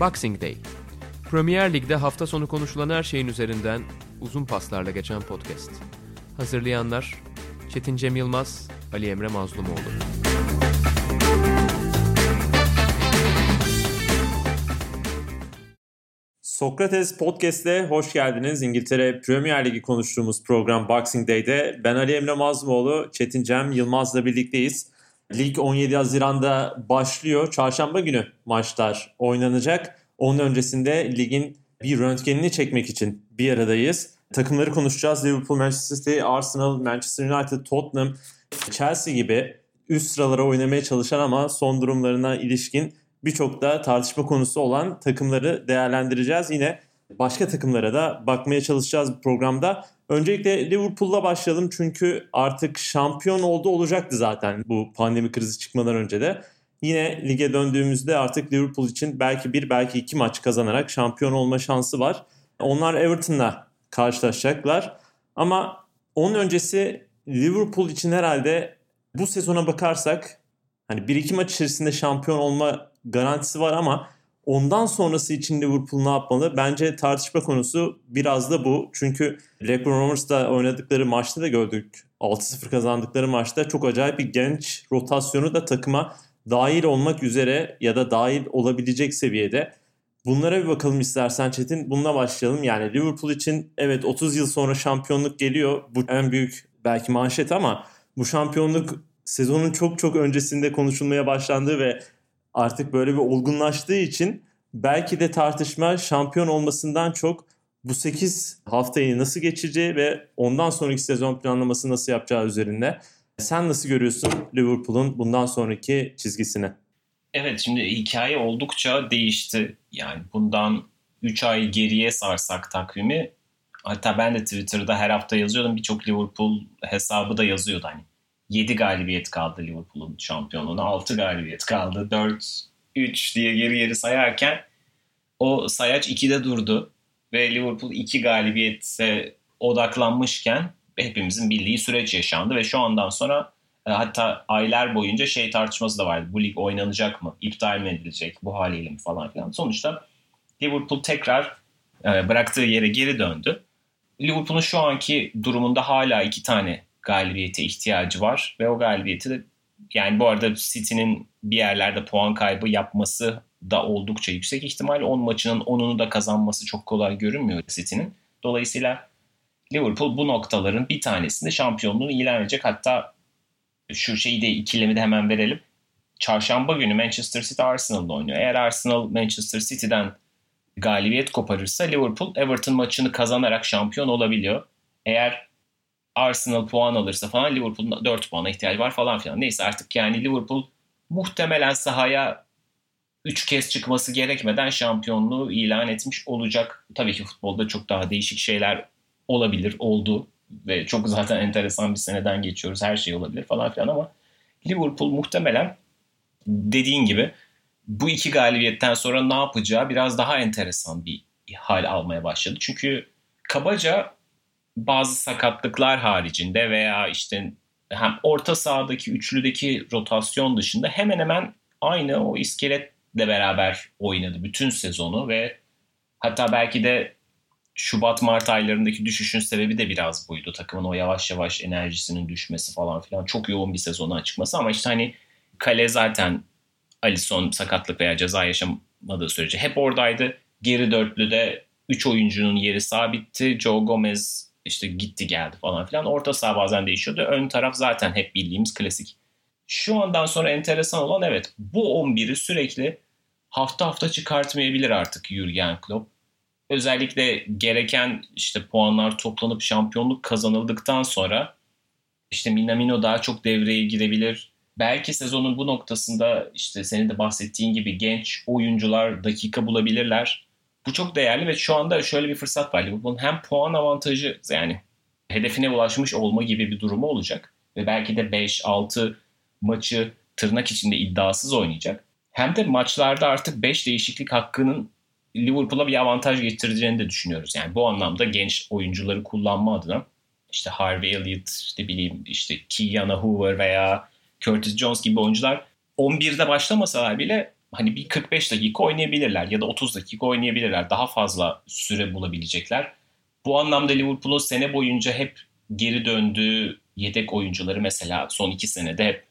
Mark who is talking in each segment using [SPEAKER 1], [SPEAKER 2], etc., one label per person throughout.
[SPEAKER 1] Boxing Day. Premier Lig'de hafta sonu konuşulan her şeyin üzerinden uzun paslarla geçen podcast. Hazırlayanlar Çetin Cem Yılmaz, Ali Emre Mazlumoğlu.
[SPEAKER 2] Sokrates Podcast'e hoş geldiniz. İngiltere Premier Ligi konuştuğumuz program Boxing Day'de ben Ali Emre Mazlumoğlu, Çetin Cem Yılmaz'la birlikteyiz. Lig 17 Haziran'da başlıyor. Çarşamba günü maçlar oynanacak. Onun öncesinde ligin bir röntgenini çekmek için bir aradayız. Takımları konuşacağız. Liverpool, Manchester City, Arsenal, Manchester United, Tottenham, Chelsea gibi üst sıralara oynamaya çalışan ama son durumlarına ilişkin birçok da tartışma konusu olan takımları değerlendireceğiz. Yine başka takımlara da bakmaya çalışacağız bu programda. Öncelikle Liverpool'la başlayalım çünkü artık şampiyon oldu olacaktı zaten bu pandemi krizi çıkmadan önce de. Yine lige döndüğümüzde artık Liverpool için belki bir belki iki maç kazanarak şampiyon olma şansı var. Onlar Everton'la karşılaşacaklar. Ama onun öncesi Liverpool için herhalde bu sezona bakarsak hani bir iki maç içerisinde şampiyon olma garantisi var ama ondan sonrası için Liverpool ne yapmalı? Bence tartışma konusu biraz da bu. Çünkü Blackburn Rovers'da oynadıkları maçta da gördük. 6-0 kazandıkları maçta çok acayip bir genç rotasyonu da takıma dahil olmak üzere ya da dahil olabilecek seviyede. Bunlara bir bakalım istersen Çetin. Bununla başlayalım. Yani Liverpool için evet 30 yıl sonra şampiyonluk geliyor. Bu en büyük belki manşet ama bu şampiyonluk sezonun çok çok öncesinde konuşulmaya başlandığı ve artık böyle bir olgunlaştığı için belki de tartışma şampiyon olmasından çok bu 8 haftayı nasıl geçireceği ve ondan sonraki sezon planlaması nasıl yapacağı üzerinde. Sen nasıl görüyorsun Liverpool'un bundan sonraki çizgisini?
[SPEAKER 3] Evet şimdi hikaye oldukça değişti. Yani bundan 3 ay geriye sarsak takvimi hatta ben de Twitter'da her hafta yazıyordum. Birçok Liverpool hesabı da yazıyordu hani. 7 galibiyet kaldı Liverpool'un şampiyonluğuna. 6 galibiyet kaldı. 4 3 diye geri geri sayarken o sayaç 2'de durdu ve Liverpool 2 galibiyete odaklanmışken hepimizin bildiği süreç yaşandı ve şu andan sonra e, hatta aylar boyunca şey tartışması da vardı. Bu lig oynanacak mı? İptal mi edilecek? Bu haliyle mi falan filan. Sonuçta Liverpool tekrar e, bıraktığı yere geri döndü. Liverpool'un şu anki durumunda hala iki tane galibiyete ihtiyacı var ve o galibiyeti de yani bu arada City'nin bir yerlerde puan kaybı yapması da oldukça yüksek ihtimal. 10 maçının 10'unu da kazanması çok kolay görünmüyor City'nin. Dolayısıyla Liverpool bu noktaların bir tanesinde şampiyonluğunu ilan edecek. Hatta şu şeyi de ikilemi de hemen verelim. Çarşamba günü Manchester City Arsenal'da oynuyor. Eğer Arsenal Manchester City'den galibiyet koparırsa Liverpool Everton maçını kazanarak şampiyon olabiliyor. Eğer Arsenal puan alırsa falan Liverpool'un 4 puana ihtiyacı var falan filan. Neyse artık yani Liverpool muhtemelen sahaya 3 kez çıkması gerekmeden şampiyonluğu ilan etmiş olacak. Tabii ki futbolda çok daha değişik şeyler olabilir, oldu ve çok zaten enteresan bir seneden geçiyoruz. Her şey olabilir falan filan ama Liverpool muhtemelen dediğin gibi bu iki galibiyetten sonra ne yapacağı biraz daha enteresan bir hal almaya başladı. Çünkü kabaca bazı sakatlıklar haricinde veya işte hem orta sahadaki üçlüdeki rotasyon dışında hemen hemen aynı o iskeletle beraber oynadı bütün sezonu ve hatta belki de Şubat Mart aylarındaki düşüşün sebebi de biraz buydu. Takımın o yavaş yavaş enerjisinin düşmesi falan filan. Çok yoğun bir sezona çıkması ama işte hani kale zaten Alisson sakatlık veya ceza yaşamadığı sürece hep oradaydı. Geri dörtlüde 3 oyuncunun yeri sabitti. Joe Gomez işte gitti geldi falan filan. Orta saha bazen değişiyordu. Ön taraf zaten hep bildiğimiz klasik. Şu andan sonra enteresan olan evet bu 11'i sürekli hafta hafta çıkartmayabilir artık Jurgen Klopp özellikle gereken işte puanlar toplanıp şampiyonluk kazanıldıktan sonra işte Minamino daha çok devreye girebilir. Belki sezonun bu noktasında işte senin de bahsettiğin gibi genç oyuncular dakika bulabilirler. Bu çok değerli ve şu anda şöyle bir fırsat var. Liverpool'un hem puan avantajı yani hedefine ulaşmış olma gibi bir durumu olacak. Ve belki de 5-6 maçı tırnak içinde iddiasız oynayacak. Hem de maçlarda artık 5 değişiklik hakkının Liverpool'a bir avantaj getireceğini de düşünüyoruz. Yani bu anlamda genç oyuncuları kullanma adına işte Harvey Elliott, işte bileyim işte Keanu Hoover veya Curtis Jones gibi oyuncular 11'de başlamasalar bile hani bir 45 dakika oynayabilirler ya da 30 dakika oynayabilirler. Daha fazla süre bulabilecekler. Bu anlamda Liverpool'un sene boyunca hep geri döndüğü yedek oyuncuları mesela son iki senede hep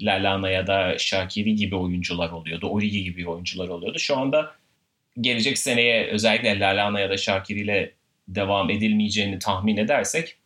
[SPEAKER 3] Lalana ya da Shakiri gibi oyuncular oluyordu. Origi gibi oyuncular oluyordu. Şu anda gelecek seneye özellikle Lalana ya da Shakiri ile devam edilmeyeceğini tahmin edersek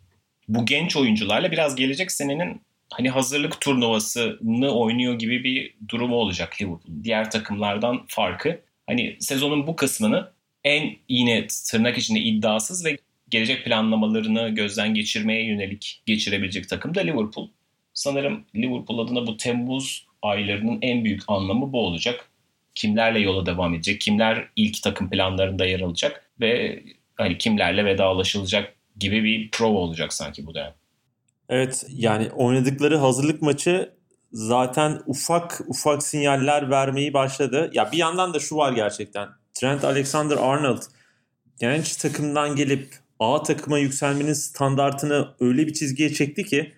[SPEAKER 3] bu genç oyuncularla biraz gelecek senenin hani hazırlık turnuvasını oynuyor gibi bir durumu olacak Liverpool. Diğer takımlardan farkı hani sezonun bu kısmını en yine tırnak içinde iddiasız ve gelecek planlamalarını gözden geçirmeye yönelik geçirebilecek takım da Liverpool. Sanırım Liverpool adına bu Temmuz aylarının en büyük anlamı bu olacak. Kimlerle yola devam edecek, kimler ilk takım planlarında yer alacak ve hani kimlerle vedalaşılacak gibi bir prova olacak sanki bu dönem.
[SPEAKER 2] Evet yani oynadıkları hazırlık maçı zaten ufak ufak sinyaller vermeyi başladı. Ya bir yandan da şu var gerçekten. Trent Alexander-Arnold genç takımdan gelip A takıma yükselmenin standartını öyle bir çizgiye çekti ki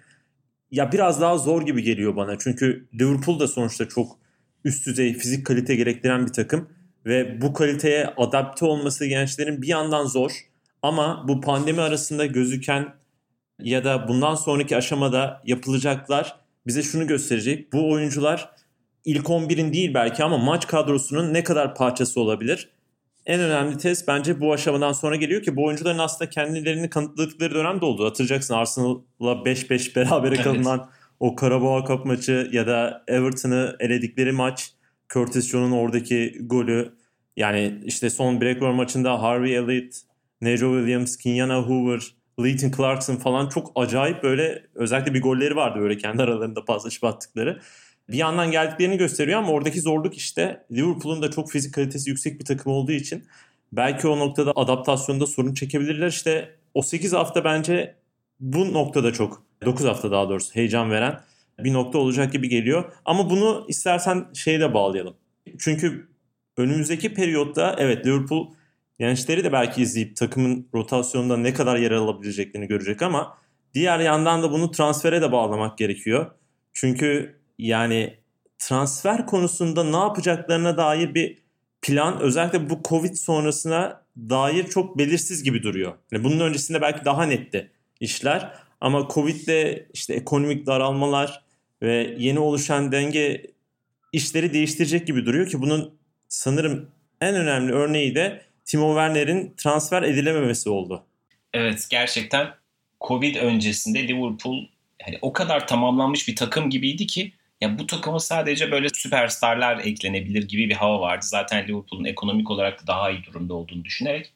[SPEAKER 2] ya biraz daha zor gibi geliyor bana. Çünkü Liverpool da sonuçta çok üst düzey fizik kalite gerektiren bir takım ve bu kaliteye adapte olması gençlerin bir yandan zor ama bu pandemi arasında gözüken ya da bundan sonraki aşamada yapılacaklar bize şunu gösterecek. Bu oyuncular ilk 11'in değil belki ama maç kadrosunun ne kadar parçası olabilir? En önemli test bence bu aşamadan sonra geliyor ki bu oyuncuların aslında kendilerini kanıtladıkları dönem de oldu. Hatırlayacaksın Arsenal'la 5-5 berabere evet. O Karabağ Cup maçı ya da Everton'ı eledikleri maç. Curtis Jones'un oradaki golü. Yani işte son Blackburn maçında Harvey Elliott, Nejo Williams, Kinyana Hoover, Leighton Clarkson falan çok acayip böyle özellikle bir golleri vardı böyle kendi aralarında paslaşıp attıkları. Bir yandan geldiklerini gösteriyor ama oradaki zorluk işte Liverpool'un da çok fizik kalitesi yüksek bir takım olduğu için belki o noktada adaptasyonda sorun çekebilirler. İşte o 8 hafta bence bu noktada çok 9 hafta daha doğrusu heyecan veren bir nokta olacak gibi geliyor. Ama bunu istersen şeye de bağlayalım. Çünkü önümüzdeki periyotta evet Liverpool gençleri de belki izleyip takımın rotasyonunda ne kadar yer alabileceklerini görecek ama diğer yandan da bunu transfere de bağlamak gerekiyor. Çünkü yani transfer konusunda ne yapacaklarına dair bir plan özellikle bu Covid sonrasına dair çok belirsiz gibi duruyor. Yani bunun öncesinde belki daha netti işler ama Covid'de işte ekonomik daralmalar ve yeni oluşan denge işleri değiştirecek gibi duruyor ki bunun sanırım en önemli örneği de Timo Werner'in transfer edilememesi oldu.
[SPEAKER 3] Evet gerçekten Covid öncesinde Liverpool yani o kadar tamamlanmış bir takım gibiydi ki ya bu takıma sadece böyle süperstarlar eklenebilir gibi bir hava vardı. Zaten Liverpool'un ekonomik olarak da daha iyi durumda olduğunu düşünerek.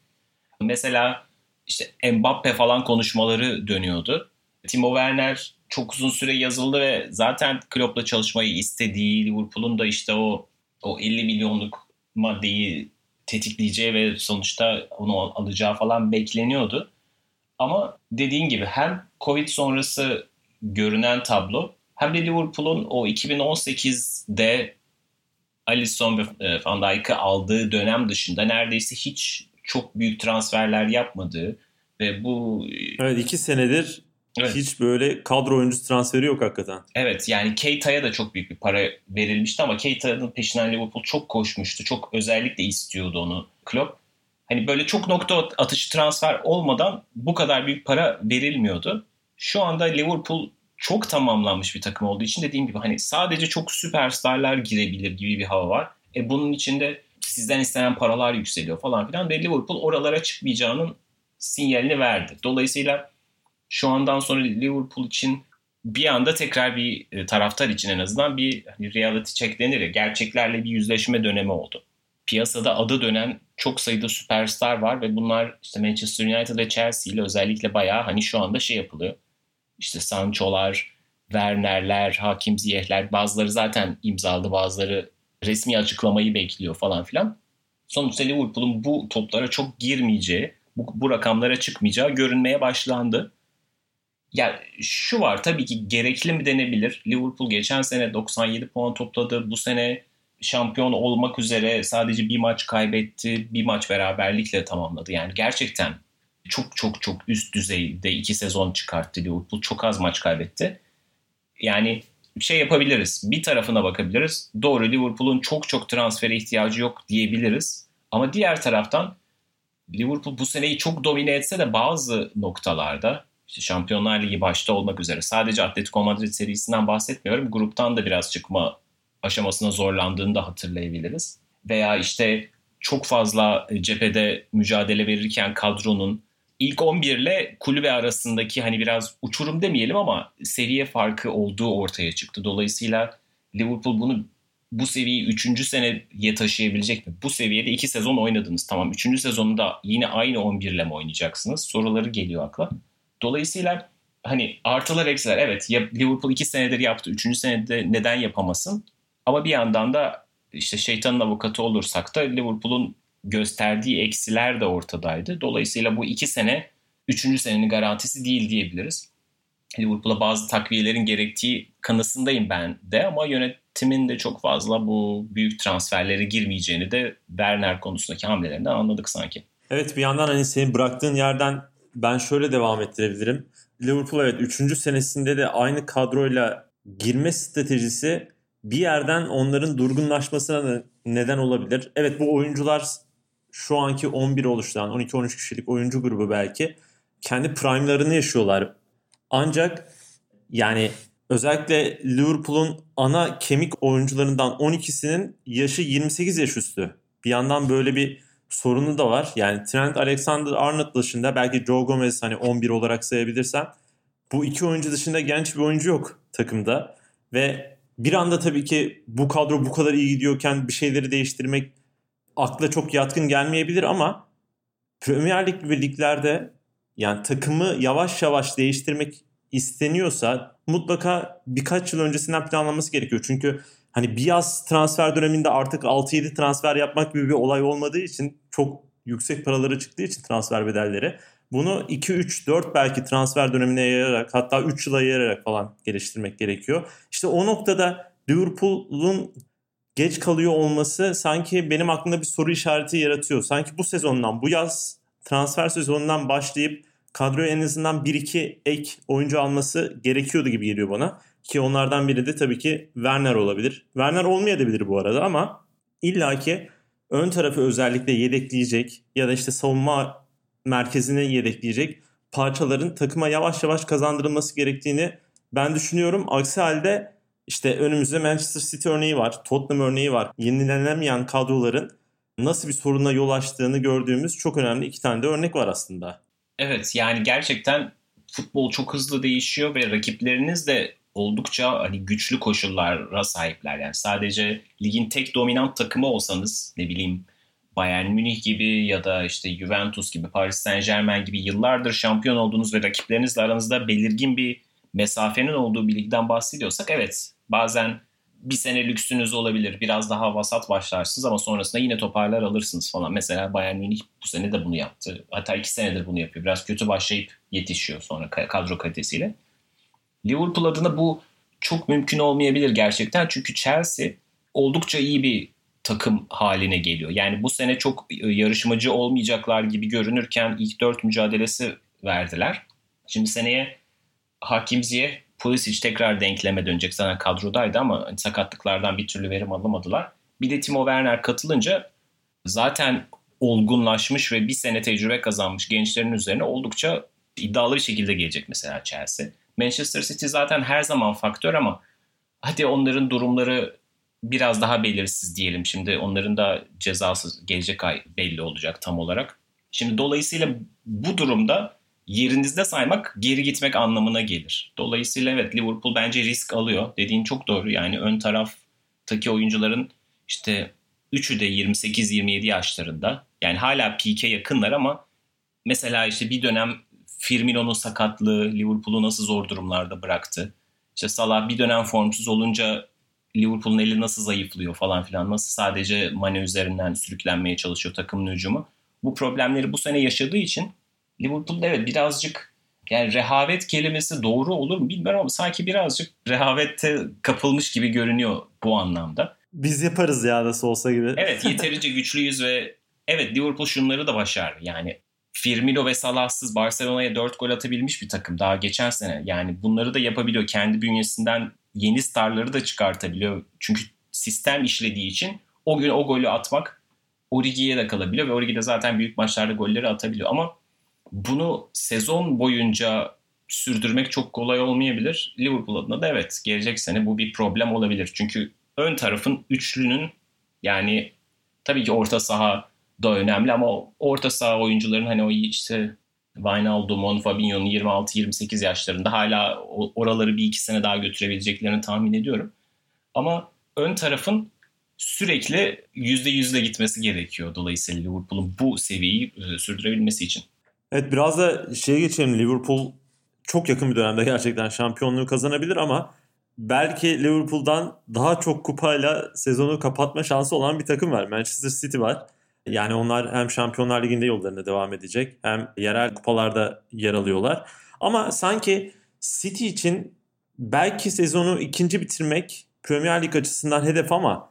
[SPEAKER 3] Mesela işte Mbappe falan konuşmaları dönüyordu. Timo Werner çok uzun süre yazıldı ve zaten Klopp'la çalışmayı istediği Liverpool'un da işte o o 50 milyonluk maddeyi tetikleyeceği ve sonuçta onu alacağı falan bekleniyordu. Ama dediğin gibi hem Covid sonrası görünen tablo hem de Liverpool'un o 2018'de Alisson ve e, Van Dijk'ı aldığı dönem dışında neredeyse hiç çok büyük transferler yapmadığı ve bu...
[SPEAKER 2] Evet iki senedir evet. hiç böyle kadro oyuncusu transferi yok hakikaten.
[SPEAKER 3] Evet yani Keita'ya da çok büyük bir para verilmişti ama Keita'nın peşinden Liverpool çok koşmuştu. Çok özellikle istiyordu onu Klopp. Hani böyle çok nokta atışı transfer olmadan bu kadar büyük para verilmiyordu. Şu anda Liverpool çok tamamlanmış bir takım olduğu için dediğim gibi hani sadece çok süperstarlar girebilir gibi bir hava var. E bunun içinde sizden istenen paralar yükseliyor falan filan ve Liverpool oralara çıkmayacağının sinyalini verdi. Dolayısıyla şu andan sonra Liverpool için bir anda tekrar bir e, taraftar için en azından bir hani reality check denir ya gerçeklerle bir yüzleşme dönemi oldu. Piyasada adı dönen çok sayıda süperstar var ve bunlar işte Manchester United ve Chelsea ile özellikle bayağı hani şu anda şey yapılıyor işte Sancho'lar, Werner'ler, Hakim Ziyeh'ler bazıları zaten imzaladı bazıları resmi açıklamayı bekliyor falan filan. Sonuçta Liverpool'un bu toplara çok girmeyeceği, bu, bu rakamlara çıkmayacağı görünmeye başlandı. Ya şu var tabii ki gerekli mi denebilir. Liverpool geçen sene 97 puan topladı. Bu sene şampiyon olmak üzere sadece bir maç kaybetti. Bir maç beraberlikle tamamladı. Yani gerçekten çok çok çok üst düzeyde iki sezon çıkarttı Liverpool. Çok az maç kaybetti. Yani şey yapabiliriz. Bir tarafına bakabiliriz. Doğru Liverpool'un çok çok transfere ihtiyacı yok diyebiliriz. Ama diğer taraftan Liverpool bu seneyi çok domine etse de bazı noktalarda Şampiyonlar Ligi başta olmak üzere sadece Atletico Madrid serisinden bahsetmiyorum. Gruptan da biraz çıkma aşamasına zorlandığını da hatırlayabiliriz. Veya işte çok fazla cephede mücadele verirken kadronun ilk 11 ile kulübe arasındaki hani biraz uçurum demeyelim ama seviye farkı olduğu ortaya çıktı. Dolayısıyla Liverpool bunu bu seviyeyi 3. seneye taşıyabilecek mi? Bu seviyede 2 sezon oynadınız. Tamam 3. sezonunda yine aynı 11 ile mi oynayacaksınız? Soruları geliyor akla. Dolayısıyla hani artılar eksiler evet Liverpool 2 senedir yaptı. 3. senede neden yapamasın? Ama bir yandan da işte şeytanın avukatı olursak da Liverpool'un gösterdiği eksiler de ortadaydı. Dolayısıyla bu iki sene üçüncü senenin garantisi değil diyebiliriz. Liverpool'a bazı takviyelerin gerektiği kanısındayım ben de ama yönetimin de çok fazla bu büyük transferlere girmeyeceğini de Werner konusundaki hamlelerinden anladık sanki.
[SPEAKER 2] Evet bir yandan hani senin bıraktığın yerden ben şöyle devam ettirebilirim. Liverpool evet 3. senesinde de aynı kadroyla girme stratejisi bir yerden onların durgunlaşmasına neden olabilir. Evet bu oyuncular şu anki 11 oluşturan 12-13 kişilik oyuncu grubu belki kendi prime'larını yaşıyorlar. Ancak yani özellikle Liverpool'un ana kemik oyuncularından 12'sinin yaşı 28 yaş üstü. Bir yandan böyle bir sorunu da var. Yani Trent Alexander-Arnold dışında belki Joe Gomez hani 11 olarak sayabilirsem bu iki oyuncu dışında genç bir oyuncu yok takımda. Ve bir anda tabii ki bu kadro bu kadar iyi gidiyorken bir şeyleri değiştirmek akla çok yatkın gelmeyebilir ama Premier Lig gibi liglerde yani takımı yavaş yavaş değiştirmek isteniyorsa mutlaka birkaç yıl öncesinden planlanması gerekiyor. Çünkü hani bir yaz transfer döneminde artık 6-7 transfer yapmak gibi bir olay olmadığı için çok yüksek paraları çıktığı için transfer bedelleri bunu 2 3 4 belki transfer dönemine yayarak hatta 3 yıla yayarak falan geliştirmek gerekiyor. İşte o noktada Liverpool'un geç kalıyor olması sanki benim aklımda bir soru işareti yaratıyor. Sanki bu sezondan, bu yaz transfer sezonundan başlayıp kadroya en azından 1-2 ek oyuncu alması gerekiyordu gibi geliyor bana. Ki onlardan biri de tabii ki Werner olabilir. Werner olmayabilir bu arada ama illaki ön tarafı özellikle yedekleyecek ya da işte savunma merkezini yedekleyecek parçaların takıma yavaş yavaş kazandırılması gerektiğini ben düşünüyorum. Aksi halde işte önümüzde Manchester City örneği var, Tottenham örneği var. Yenilenemeyen kadroların nasıl bir soruna yol açtığını gördüğümüz çok önemli iki tane de örnek var aslında.
[SPEAKER 3] Evet yani gerçekten futbol çok hızlı değişiyor ve rakipleriniz de oldukça hani güçlü koşullara sahipler. Yani sadece ligin tek dominant takımı olsanız ne bileyim Bayern Münih gibi ya da işte Juventus gibi Paris Saint Germain gibi yıllardır şampiyon olduğunuz ve rakiplerinizle aranızda belirgin bir mesafenin olduğu bir ligden bahsediyorsak evet bazen bir sene lüksünüz olabilir. Biraz daha vasat başlarsınız ama sonrasında yine toparlar alırsınız falan. Mesela Bayern Münih bu sene de bunu yaptı. Hatta iki senedir bunu yapıyor. Biraz kötü başlayıp yetişiyor sonra kadro kalitesiyle. Liverpool adına bu çok mümkün olmayabilir gerçekten. Çünkü Chelsea oldukça iyi bir takım haline geliyor. Yani bu sene çok yarışmacı olmayacaklar gibi görünürken ilk dört mücadelesi verdiler. Şimdi seneye Hakim Ziyeh Pulisic tekrar denkleme dönecek. Zaten kadrodaydı ama sakatlıklardan bir türlü verim alamadılar. Bir de Timo Werner katılınca zaten olgunlaşmış ve bir sene tecrübe kazanmış gençlerin üzerine oldukça iddialı bir şekilde gelecek mesela Chelsea. Manchester City zaten her zaman faktör ama hadi onların durumları biraz daha belirsiz diyelim. Şimdi onların da cezası gelecek ay belli olacak tam olarak. Şimdi dolayısıyla bu durumda yerinizde saymak geri gitmek anlamına gelir. Dolayısıyla evet Liverpool bence risk alıyor. Dediğin çok doğru. Yani ön taraftaki oyuncuların işte üçü de 28-27 yaşlarında. Yani hala peak'e yakınlar ama mesela işte bir dönem Firmino'nun sakatlığı Liverpool'u nasıl zor durumlarda bıraktı. İşte Salah bir dönem formsuz olunca Liverpool'un eli nasıl zayıflıyor falan filan. Nasıl sadece Mane üzerinden sürüklenmeye çalışıyor takımın hücumu. Bu problemleri bu sene yaşadığı için Liverpool'da evet birazcık yani rehavet kelimesi doğru olur mu bilmiyorum ama sanki birazcık rehavette kapılmış gibi görünüyor bu anlamda.
[SPEAKER 2] Biz yaparız ya nasıl olsa gibi.
[SPEAKER 3] Evet yeterince güçlüyüz ve evet Liverpool şunları da başardı. Yani Firmino ve Salah'sız Barcelona'ya 4 gol atabilmiş bir takım daha geçen sene. Yani bunları da yapabiliyor. Kendi bünyesinden yeni starları da çıkartabiliyor. Çünkü sistem işlediği için o gün o golü atmak Origi'ye de kalabiliyor ve Origi de zaten büyük maçlarda golleri atabiliyor ama bunu sezon boyunca sürdürmek çok kolay olmayabilir. Liverpool adına da evet gelecek sene bu bir problem olabilir. Çünkü ön tarafın üçlünün yani tabii ki orta saha da önemli ama orta saha oyuncuların hani o işte Wijnaldum, Fabinho'nun 26-28 yaşlarında hala oraları bir iki sene daha götürebileceklerini tahmin ediyorum. Ama ön tarafın sürekli %100'le gitmesi gerekiyor dolayısıyla Liverpool'un bu seviyeyi e, sürdürebilmesi için.
[SPEAKER 2] Evet biraz da şeye geçelim. Liverpool çok yakın bir dönemde gerçekten şampiyonluğu kazanabilir ama belki Liverpool'dan daha çok kupayla sezonu kapatma şansı olan bir takım var. Manchester City var. Yani onlar hem Şampiyonlar Ligi'nde yollarına devam edecek hem yerel kupalarda yer alıyorlar. Ama sanki City için belki sezonu ikinci bitirmek Premier Lig açısından hedef ama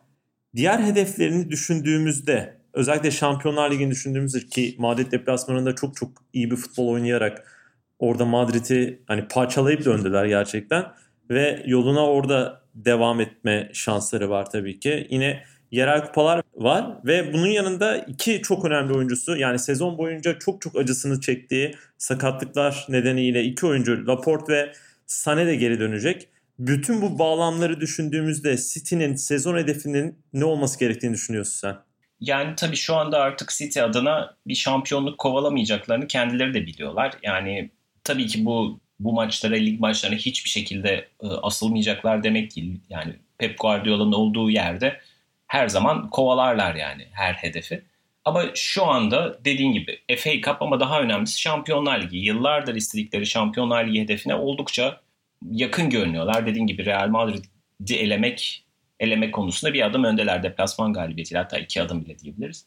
[SPEAKER 2] diğer hedeflerini düşündüğümüzde özellikle Şampiyonlar Ligi'ni düşündüğümüzde ki Madrid deplasmanında çok çok iyi bir futbol oynayarak orada Madrid'i hani parçalayıp döndüler gerçekten ve yoluna orada devam etme şansları var tabii ki. Yine yerel kupalar var ve bunun yanında iki çok önemli oyuncusu yani sezon boyunca çok çok acısını çektiği sakatlıklar nedeniyle iki oyuncu Laporte ve Sané de geri dönecek. Bütün bu bağlamları düşündüğümüzde City'nin sezon hedefinin ne olması gerektiğini düşünüyorsun sen?
[SPEAKER 3] Yani tabii şu anda artık City adına bir şampiyonluk kovalamayacaklarını kendileri de biliyorlar. Yani tabii ki bu bu maçlara, lig maçlarına hiçbir şekilde e, asılmayacaklar demek değil. Yani Pep Guardiola'nın olduğu yerde her zaman kovalarlar yani her hedefi. Ama şu anda dediğin gibi FA Cup ama daha önemlisi Şampiyonlar Ligi. Yıllardır istedikleri Şampiyonlar Ligi hedefine oldukça yakın görünüyorlar. Dediğin gibi Real Madrid'i elemek elemek konusunda bir adım öndeler. Deplasman galibiyetiyle hatta iki adım bile diyebiliriz.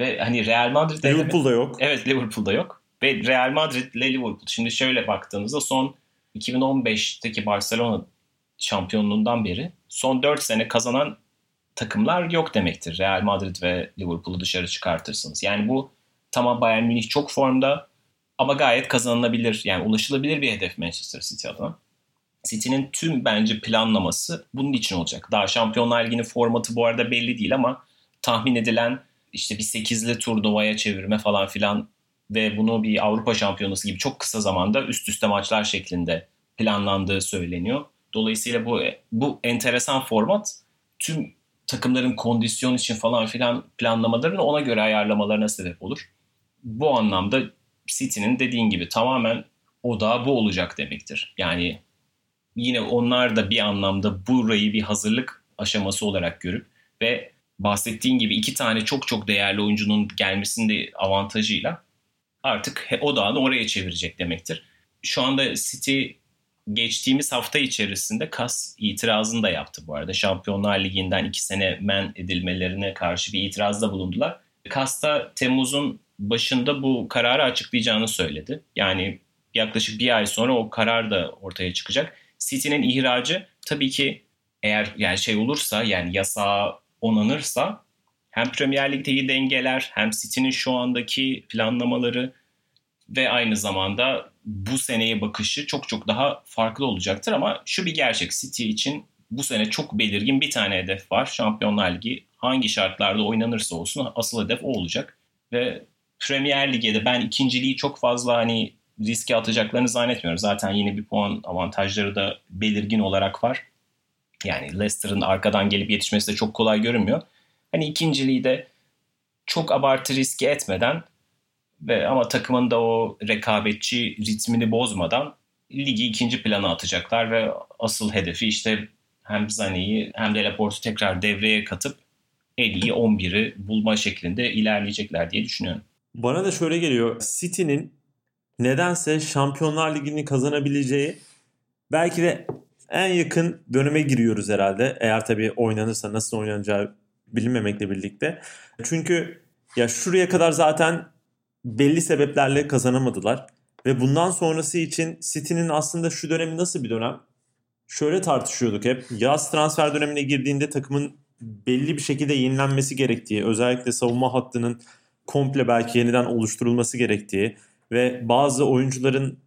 [SPEAKER 3] Ve hani Real Madrid
[SPEAKER 2] Liverpool'da eleme... yok.
[SPEAKER 3] Evet Liverpool'da yok. Ve Real Madrid ile Liverpool. Şimdi şöyle baktığınızda son 2015'teki Barcelona şampiyonluğundan beri son 4 sene kazanan takımlar yok demektir. Real Madrid ve Liverpool'u dışarı çıkartırsınız. Yani bu tamam Bayern Münih çok formda ama gayet kazanılabilir yani ulaşılabilir bir hedef Manchester City adına. City'nin tüm bence planlaması bunun için olacak. Daha Şampiyonlar Ligi'nin formatı bu arada belli değil ama tahmin edilen işte bir 8'li turnuvaya çevirme falan filan ve bunu bir Avrupa Şampiyonası gibi çok kısa zamanda üst üste maçlar şeklinde planlandığı söyleniyor. Dolayısıyla bu bu enteresan format tüm takımların kondisyon için falan filan planlamalarını ona göre ayarlamalarına sebep olur. Bu anlamda City'nin dediğin gibi tamamen odağı bu olacak demektir. Yani yine onlar da bir anlamda burayı bir hazırlık aşaması olarak görüp ve bahsettiğin gibi iki tane çok çok değerli oyuncunun gelmesinde avantajıyla artık odağını oraya çevirecek demektir. Şu anda City geçtiğimiz hafta içerisinde KAS itirazını da yaptı bu arada. Şampiyonlar Ligi'nden iki sene men edilmelerine karşı bir itirazda bulundular. KAS da Temmuz'un başında bu kararı açıklayacağını söyledi. Yani yaklaşık bir ay sonra o karar da ortaya çıkacak. City'nin ihracı tabii ki eğer yani şey olursa yani yasağa onanırsa hem Premier Lig'deki dengeler hem City'nin şu andaki planlamaları ve aynı zamanda bu seneye bakışı çok çok daha farklı olacaktır ama şu bir gerçek City için bu sene çok belirgin bir tane hedef var. Şampiyonlar Ligi hangi şartlarda oynanırsa olsun asıl hedef o olacak. Ve Premier Lig'de ben ikinciliği çok fazla hani riske atacaklarını zannetmiyorum. Zaten yine bir puan avantajları da belirgin olarak var. Yani Leicester'ın arkadan gelip yetişmesi de çok kolay görünmüyor. Hani ikinciliği de çok abartı riske etmeden ve ama takımın da o rekabetçi ritmini bozmadan ligi ikinci plana atacaklar ve asıl hedefi işte hem Zani'yi hem de Laporte'u tekrar devreye katıp en iyi 11'i bulma şeklinde ilerleyecekler diye düşünüyorum.
[SPEAKER 2] Bana da şöyle geliyor. City'nin nedense Şampiyonlar Ligi'ni kazanabileceği belki de en yakın döneme giriyoruz herhalde. Eğer tabii oynanırsa nasıl oynanacağı bilinmemekle birlikte. Çünkü ya şuraya kadar zaten belli sebeplerle kazanamadılar. Ve bundan sonrası için City'nin aslında şu dönemi nasıl bir dönem? Şöyle tartışıyorduk hep. Yaz transfer dönemine girdiğinde takımın belli bir şekilde yenilenmesi gerektiği, özellikle savunma hattının komple belki yeniden oluşturulması gerektiği ve bazı oyuncuların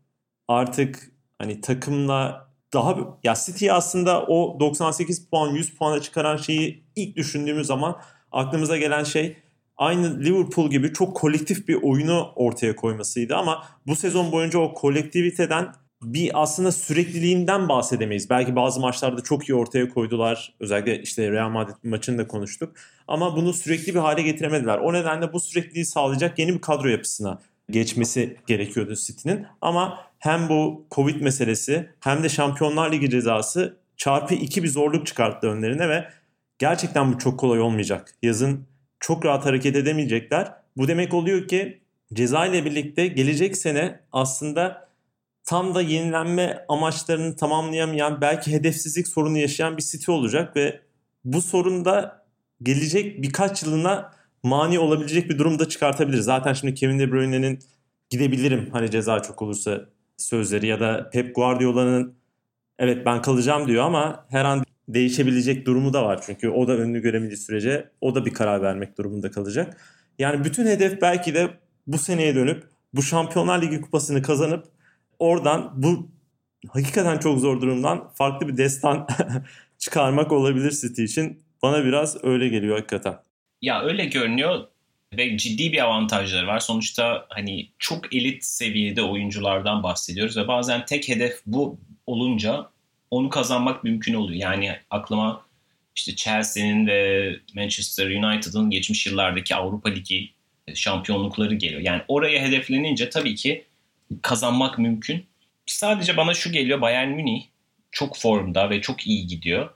[SPEAKER 2] artık hani takımla daha ya City aslında o 98 puan 100 puana çıkaran şeyi ilk düşündüğümüz zaman aklımıza gelen şey aynı Liverpool gibi çok kolektif bir oyunu ortaya koymasıydı ama bu sezon boyunca o kolektiviteden bir aslında sürekliliğinden bahsedemeyiz. Belki bazı maçlarda çok iyi ortaya koydular. Özellikle işte Real Madrid maçını da konuştuk. Ama bunu sürekli bir hale getiremediler. O nedenle bu sürekliliği sağlayacak yeni bir kadro yapısına geçmesi gerekiyordu City'nin. Ama hem bu Covid meselesi hem de Şampiyonlar Ligi cezası çarpı iki bir zorluk çıkarttı önlerine ve gerçekten bu çok kolay olmayacak. Yazın çok rahat hareket edemeyecekler. Bu demek oluyor ki ceza ile birlikte gelecek sene aslında tam da yenilenme amaçlarını tamamlayamayan belki hedefsizlik sorunu yaşayan bir City olacak ve bu sorun da gelecek birkaç yılına mani olabilecek bir durumda çıkartabilir. Zaten şimdi Kevin De Bruyne'nin gidebilirim hani ceza çok olursa sözleri ya da Pep Guardiola'nın evet ben kalacağım diyor ama her an değişebilecek durumu da var. Çünkü o da önünü göremediği sürece o da bir karar vermek durumunda kalacak. Yani bütün hedef belki de bu seneye dönüp bu Şampiyonlar Ligi kupasını kazanıp oradan bu hakikaten çok zor durumdan farklı bir destan çıkarmak olabilir City için. Bana biraz öyle geliyor hakikaten.
[SPEAKER 3] Ya öyle görünüyor ve ciddi bir avantajları var. Sonuçta hani çok elit seviyede oyunculardan bahsediyoruz ve bazen tek hedef bu olunca onu kazanmak mümkün oluyor. Yani aklıma işte Chelsea'nin ve Manchester United'ın geçmiş yıllardaki Avrupa Ligi şampiyonlukları geliyor. Yani oraya hedeflenince tabii ki kazanmak mümkün. Sadece bana şu geliyor Bayern Münih çok formda ve çok iyi gidiyor.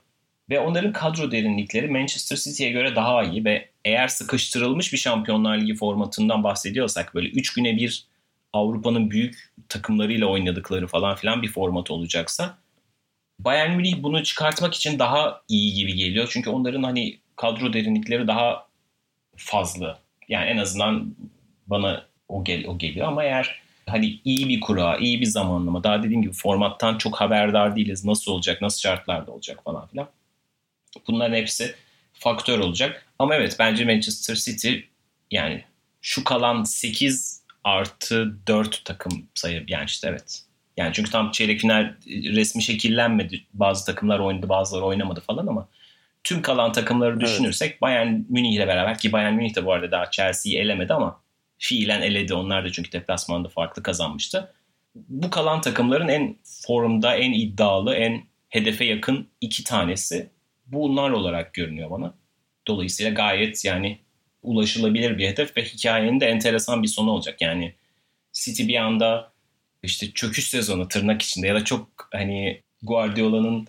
[SPEAKER 3] Ve onların kadro derinlikleri Manchester City'ye göre daha iyi ve eğer sıkıştırılmış bir Şampiyonlar Ligi formatından bahsediyorsak böyle 3 güne bir Avrupa'nın büyük takımlarıyla oynadıkları falan filan bir format olacaksa Bayern Münih bunu çıkartmak için daha iyi gibi geliyor. Çünkü onların hani kadro derinlikleri daha fazla. Yani en azından bana o, gel o geliyor ama eğer hani iyi bir kura, iyi bir zamanlama. Daha dediğim gibi formattan çok haberdar değiliz. Nasıl olacak, nasıl şartlarda olacak falan filan. Bunların hepsi faktör olacak. Ama evet bence Manchester City yani şu kalan 8 artı 4 takım sayı yani işte evet. Yani çünkü tam çeyrek final resmi şekillenmedi. Bazı takımlar oynadı bazıları oynamadı falan ama tüm kalan takımları düşünürsek evet. Bayern Münih ile beraber ki Bayern Münih de bu arada daha Chelsea'yi elemedi ama fiilen eledi. Onlar da çünkü deplasmanda farklı kazanmıştı. Bu kalan takımların en formda, en iddialı, en hedefe yakın iki tanesi bunlar olarak görünüyor bana. Dolayısıyla gayet yani ulaşılabilir bir hedef ve hikayenin de enteresan bir sonu olacak. Yani City bir anda işte çöküş sezonu tırnak içinde ya da çok hani Guardiola'nın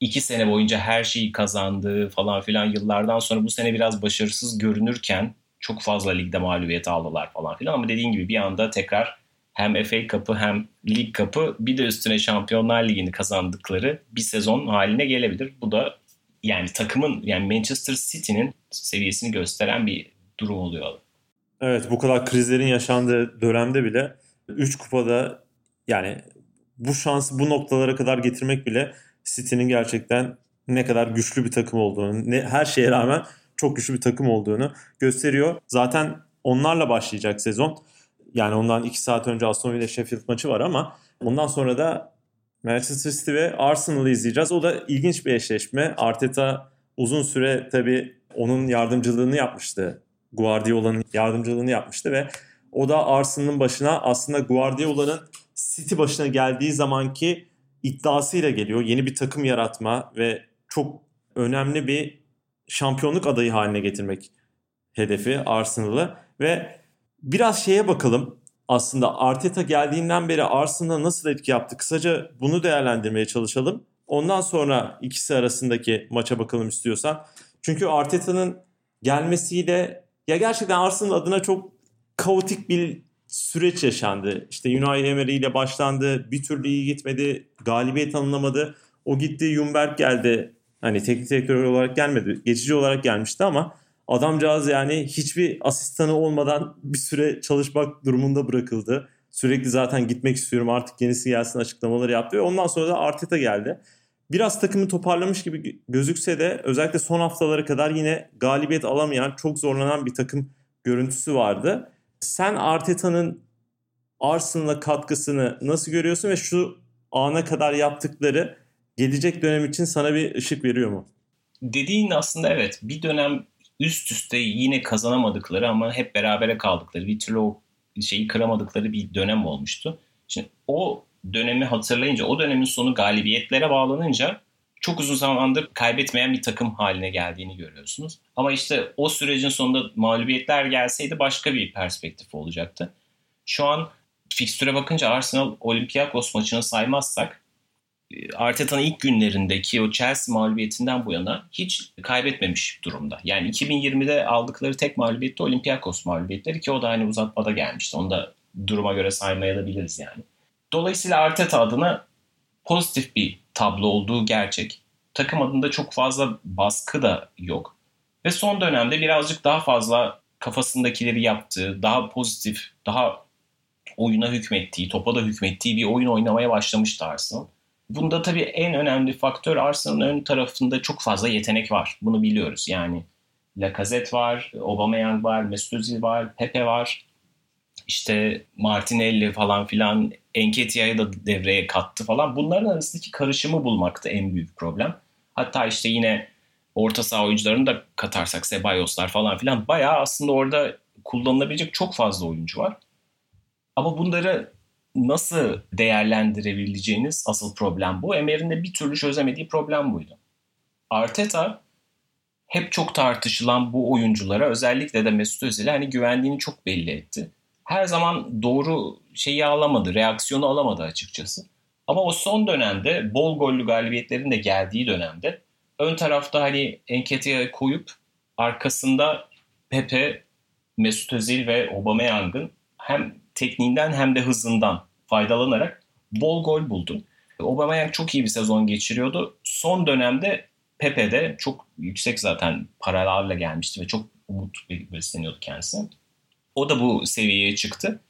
[SPEAKER 3] iki sene boyunca her şeyi kazandığı falan filan yıllardan sonra bu sene biraz başarısız görünürken çok fazla ligde mağlubiyet aldılar falan filan ama dediğin gibi bir anda tekrar hem FA Cup'ı hem Lig Cup'ı bir de üstüne Şampiyonlar Ligi'ni kazandıkları bir sezon haline gelebilir. Bu da yani takımın yani Manchester City'nin seviyesini gösteren bir durum oluyor.
[SPEAKER 2] Evet bu kadar krizlerin yaşandığı dönemde bile 3 kupada yani bu şansı bu noktalara kadar getirmek bile City'nin gerçekten ne kadar güçlü bir takım olduğunu, ne, her şeye rağmen çok güçlü bir takım olduğunu gösteriyor. Zaten onlarla başlayacak sezon. Yani ondan 2 saat önce Aston Villa Sheffield maçı var ama ondan sonra da Manchester City ve Arsenal'ı izleyeceğiz. O da ilginç bir eşleşme. Arteta uzun süre tabii onun yardımcılığını yapmıştı. Guardiola'nın yardımcılığını yapmıştı ve o da Arsenal'ın başına aslında Guardiola'nın City başına geldiği zamanki iddiasıyla geliyor. Yeni bir takım yaratma ve çok önemli bir şampiyonluk adayı haline getirmek hedefi Arsenal'ı ve biraz şeye bakalım. Aslında Arteta geldiğinden beri Arsenal'a nasıl etki yaptı? Kısaca bunu değerlendirmeye çalışalım. Ondan sonra ikisi arasındaki maça bakalım istiyorsan. Çünkü Arteta'nın gelmesiyle ya gerçekten Arsenal adına çok kaotik bir süreç yaşandı. İşte Unai Emery ile başlandı. Bir türlü iyi gitmedi. Galibiyet alınamadı. O gitti. Jumberg geldi. Hani teknik direktör olarak gelmedi. Geçici olarak gelmişti ama adamcağız yani hiçbir asistanı olmadan bir süre çalışmak durumunda bırakıldı. Sürekli zaten gitmek istiyorum artık yenisi gelsin açıklamaları yaptı ve ondan sonra da Arteta geldi. Biraz takımı toparlamış gibi gözükse de özellikle son haftalara kadar yine galibiyet alamayan, çok zorlanan bir takım görüntüsü vardı. Sen Arteta'nın Arsenal'a katkısını nasıl görüyorsun ve şu ana kadar yaptıkları gelecek dönem için sana bir ışık veriyor mu?
[SPEAKER 3] Dediğin aslında evet. Bir dönem üst üste yine kazanamadıkları ama hep berabere kaldıkları, bir türlü o şeyi kıramadıkları bir dönem olmuştu. Şimdi o dönemi hatırlayınca, o dönemin sonu galibiyetlere bağlanınca çok uzun zamandır kaybetmeyen bir takım haline geldiğini görüyorsunuz. Ama işte o sürecin sonunda mağlubiyetler gelseydi başka bir perspektif olacaktı. Şu an fikstüre bakınca Arsenal Olympiakos maçını saymazsak Arteta'nın ilk günlerindeki o Chelsea mağlubiyetinden bu yana hiç kaybetmemiş durumda. Yani 2020'de aldıkları tek mağlubiyet de Olympiakos mağlubiyetleri ki o da hani uzatmada gelmişti. Onu da duruma göre saymayabiliriz yani. Dolayısıyla Arteta adına pozitif bir tablo olduğu gerçek. Takım adında çok fazla baskı da yok. Ve son dönemde birazcık daha fazla kafasındakileri yaptığı, daha pozitif, daha oyuna hükmettiği, topa da hükmettiği bir oyun oynamaya başlamıştı Arsenal. Bunda tabii en önemli faktör Arsenal'ın ön tarafında çok fazla yetenek var. Bunu biliyoruz. Yani Lacazette var, Aubameyang var, Mesut Özil var, Pepe var. İşte Martinelli falan filan Enketia'yı da devreye kattı falan. Bunların arasındaki karışımı bulmakta en büyük problem. Hatta işte yine orta saha oyuncularını da katarsak Sebayoslar falan filan bayağı aslında orada kullanılabilecek çok fazla oyuncu var. Ama bunları nasıl değerlendirebileceğiniz asıl problem bu. Emer'in de bir türlü çözemediği problem buydu. Arteta hep çok tartışılan bu oyunculara özellikle de Mesut Özil'e hani güvendiğini çok belli etti. Her zaman doğru şeyi alamadı, reaksiyonu alamadı açıkçası. Ama o son dönemde bol gollü galibiyetlerin de geldiği dönemde ön tarafta hani Enketia'yı koyup arkasında Pepe, Mesut Özil ve Aubameyang'ın hem tekniğinden hem de hızından faydalanarak bol gol buldu. Aubameyang çok iyi bir sezon geçiriyordu. Son dönemde Pepe de çok yüksek zaten paralarla gelmişti ve çok umut besleniyordu kendisi. O da bu seviyeye çıktı.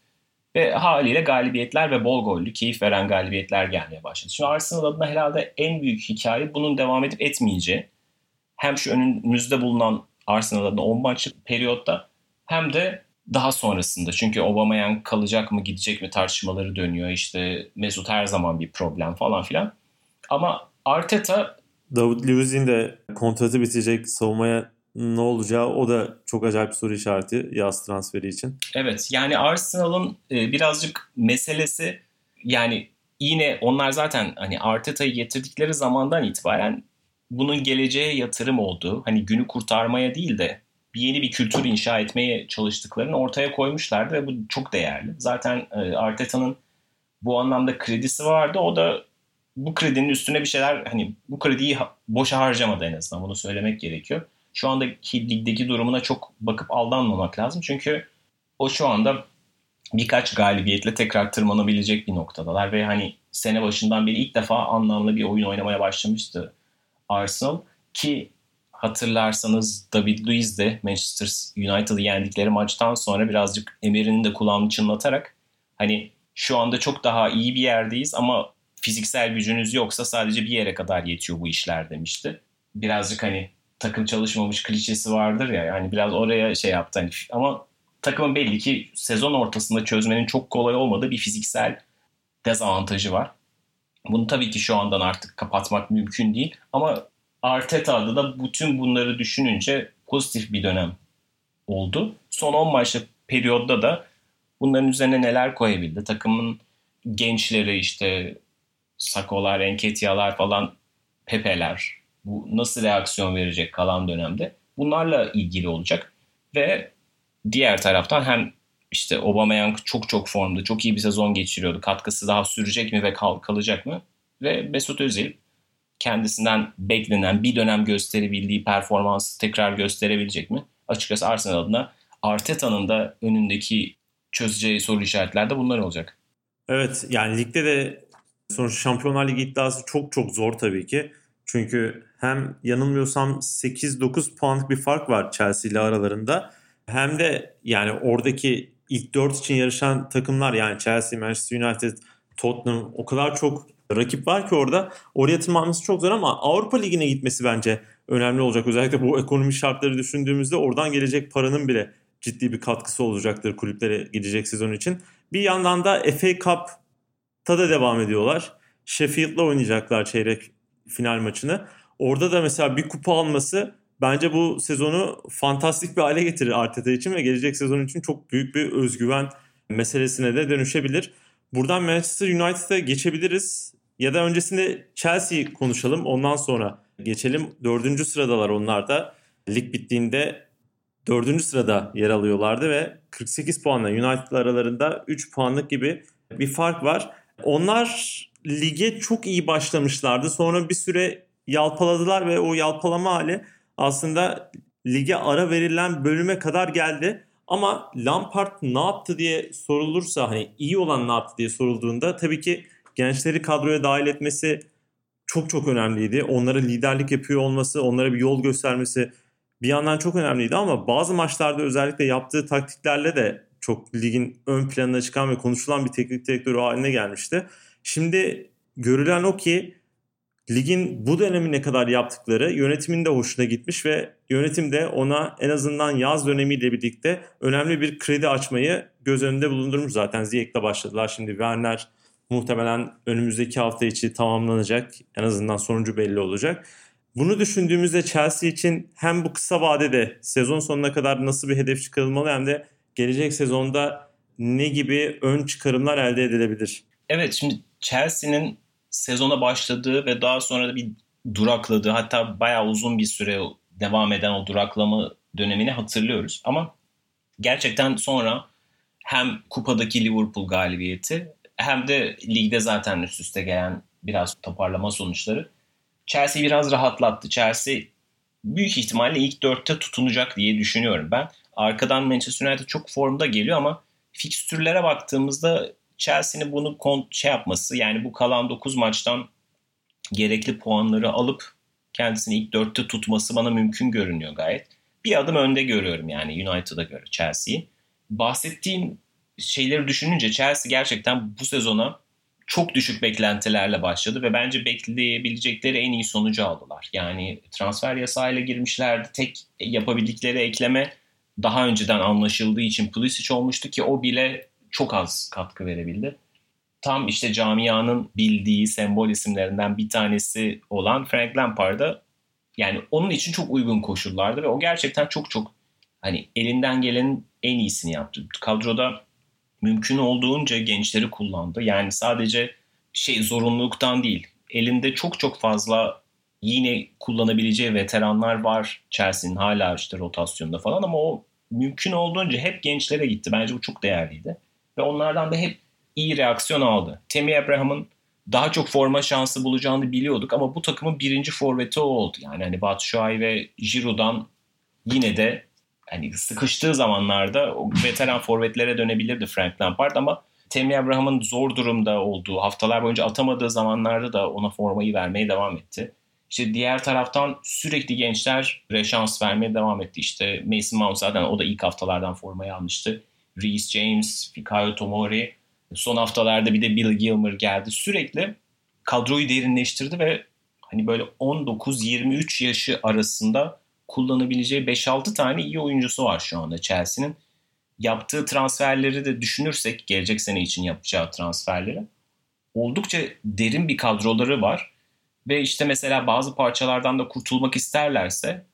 [SPEAKER 3] Ve haliyle galibiyetler ve bol gollü, keyif veren galibiyetler gelmeye başladı. Şimdi Arsenal adına herhalde en büyük hikaye bunun devam edip etmeyeceği. Hem şu önümüzde bulunan Arsenal adına 10 maçlık periyotta hem de daha sonrasında. Çünkü Aubameyang kalacak mı gidecek mi tartışmaları dönüyor. İşte Mesut her zaman bir problem falan filan. Ama Arteta
[SPEAKER 2] David Luiz'in de kontratı bitecek savunmaya ne olacağı o da çok acayip soru işareti yaz transferi için.
[SPEAKER 3] Evet yani Arsenal'ın e, birazcık meselesi yani yine onlar zaten hani Arteta'yı getirdikleri zamandan itibaren bunun geleceğe yatırım olduğu hani günü kurtarmaya değil de bir yeni bir kültür inşa etmeye çalıştıklarını ortaya koymuşlardı ve bu çok değerli. Zaten e, Arteta'nın bu anlamda kredisi vardı. O da bu kredinin üstüne bir şeyler hani bu krediyi boşa harcamadı en azından bunu söylemek gerekiyor. Şu andaki ligdeki durumuna çok bakıp aldanmamak lazım. Çünkü o şu anda birkaç galibiyetle tekrar tırmanabilecek bir noktadalar ve hani sene başından beri ilk defa anlamlı bir oyun oynamaya başlamıştı Arsenal ki hatırlarsanız David Luiz de Manchester United'ı yendikleri maçtan sonra birazcık Emery'nin de kulağını çınlatarak hani şu anda çok daha iyi bir yerdeyiz ama fiziksel gücünüz yoksa sadece bir yere kadar yetiyor bu işler demişti. Birazcık hani takım çalışmamış klişesi vardır ya yani biraz oraya şey yaptı hani ama takımın belli ki sezon ortasında çözmenin çok kolay olmadığı bir fiziksel dezavantajı var. Bunu tabii ki şu andan artık kapatmak mümkün değil ama Arteta da bütün bunları düşününce pozitif bir dönem oldu. Son 10 maçlık periyotta da bunların üzerine neler koyabildi? Takımın gençleri işte Sakolar, Enketiyalar falan, Pepeler bu nasıl reaksiyon verecek kalan dönemde? Bunlarla ilgili olacak. Ve diğer taraftan hem işte Aubameyang çok çok formda, çok iyi bir sezon geçiriyordu. Katkısı daha sürecek mi ve kal kalacak mı? Ve Mesut Özil kendisinden beklenen bir dönem gösterebildiği performansı tekrar gösterebilecek mi? Açıkçası Arsenal adına Arteta'nın da önündeki çözeceği soru işaretler de bunlar olacak.
[SPEAKER 2] Evet yani ligde de sonuç Şampiyonlar Ligi iddiası çok çok zor tabii ki. Çünkü hem yanılmıyorsam 8-9 puanlık bir fark var Chelsea ile aralarında. Hem de yani oradaki ilk 4 için yarışan takımlar yani Chelsea, Manchester United, Tottenham o kadar çok rakip var ki orada. Oraya tırmanması çok zor ama Avrupa Ligi'ne gitmesi bence önemli olacak. Özellikle bu ekonomi şartları düşündüğümüzde oradan gelecek paranın bile ciddi bir katkısı olacaktır kulüplere gidecek sezon için. Bir yandan da FA Cup'ta da devam ediyorlar. Sheffield'la oynayacaklar çeyrek final maçını. Orada da mesela bir kupa alması bence bu sezonu fantastik bir hale getirir Arteta için ve gelecek sezon için çok büyük bir özgüven meselesine de dönüşebilir. Buradan Manchester United'a geçebiliriz. Ya da öncesinde Chelsea konuşalım. Ondan sonra geçelim. Dördüncü sıradalar onlar da. Lig bittiğinde dördüncü sırada yer alıyorlardı ve 48 puanla United aralarında 3 puanlık gibi bir fark var. Onlar lige çok iyi başlamışlardı. Sonra bir süre yalpaladılar ve o yalpalama hali aslında lige ara verilen bölüme kadar geldi. Ama Lampard ne yaptı diye sorulursa hani iyi olan ne yaptı diye sorulduğunda tabii ki gençleri kadroya dahil etmesi çok çok önemliydi. Onlara liderlik yapıyor olması, onlara bir yol göstermesi bir yandan çok önemliydi ama bazı maçlarda özellikle yaptığı taktiklerle de çok ligin ön planına çıkan ve konuşulan bir teknik direktörü haline gelmişti. Şimdi görülen o ki ligin bu dönemi ne kadar yaptıkları yönetimin de hoşuna gitmiş ve yönetim de ona en azından yaz dönemiyle birlikte önemli bir kredi açmayı göz önünde bulundurmuş. Zaten Ziyek'le başladılar. Şimdi Werner muhtemelen önümüzdeki hafta içi tamamlanacak. En azından sonucu belli olacak. Bunu düşündüğümüzde Chelsea için hem bu kısa vadede sezon sonuna kadar nasıl bir hedef çıkarılmalı hem de gelecek sezonda ne gibi ön çıkarımlar elde edilebilir?
[SPEAKER 3] Evet şimdi Chelsea'nin sezona başladığı ve daha sonra da bir durakladığı hatta bayağı uzun bir süre devam eden o duraklama dönemini hatırlıyoruz. Ama gerçekten sonra hem kupadaki Liverpool galibiyeti hem de ligde zaten üst üste gelen biraz toparlama sonuçları Chelsea biraz rahatlattı. Chelsea büyük ihtimalle ilk dörtte tutunacak diye düşünüyorum ben. Arkadan Manchester United çok formda geliyor ama fikstürlere baktığımızda Chelsea'nin bunu şey yapması yani bu kalan 9 maçtan gerekli puanları alıp kendisini ilk dörtte tutması bana mümkün görünüyor gayet. Bir adım önde görüyorum yani United'a göre Chelsea'yi. Bahsettiğim şeyleri düşününce Chelsea gerçekten bu sezona çok düşük beklentilerle başladı ve bence bekleyebilecekleri en iyi sonucu aldılar. Yani transfer yasayla girmişlerdi. Tek yapabildikleri ekleme daha önceden anlaşıldığı için Pulisic olmuştu ki o bile çok az katkı verebildi. Tam işte camianın bildiği sembol isimlerinden bir tanesi olan Frank Lampard'a yani onun için çok uygun koşullardı ve o gerçekten çok çok hani elinden gelenin en iyisini yaptı. Kadroda mümkün olduğunca gençleri kullandı. Yani sadece şey zorunluluktan değil. Elinde çok çok fazla yine kullanabileceği veteranlar var Chelsea'nin hala işte rotasyonda falan ama o mümkün olduğunca hep gençlere gitti. Bence bu çok değerliydi. Ve onlardan da hep iyi reaksiyon aldı. Temi Abraham'ın daha çok forma şansı bulacağını biliyorduk ama bu takımın birinci forveti o oldu. Yani hani Batshuayi ve Giroud'dan yine de hani sıkıştığı zamanlarda o veteran forvetlere dönebilirdi Frank Lampard ama Temi Abraham'ın zor durumda olduğu, haftalar boyunca atamadığı zamanlarda da ona formayı vermeye devam etti. İşte diğer taraftan sürekli gençler şans vermeye devam etti. İşte Mason Mount zaten o da ilk haftalardan formayı almıştı. Reece James, Fikayo Tomori. Son haftalarda bir de Bill Gilmer geldi. Sürekli kadroyu derinleştirdi ve hani böyle 19-23 yaşı arasında kullanabileceği 5-6 tane iyi oyuncusu var şu anda Chelsea'nin. Yaptığı transferleri de düşünürsek gelecek sene için yapacağı transferleri oldukça derin bir kadroları var. Ve işte mesela bazı parçalardan da kurtulmak isterlerse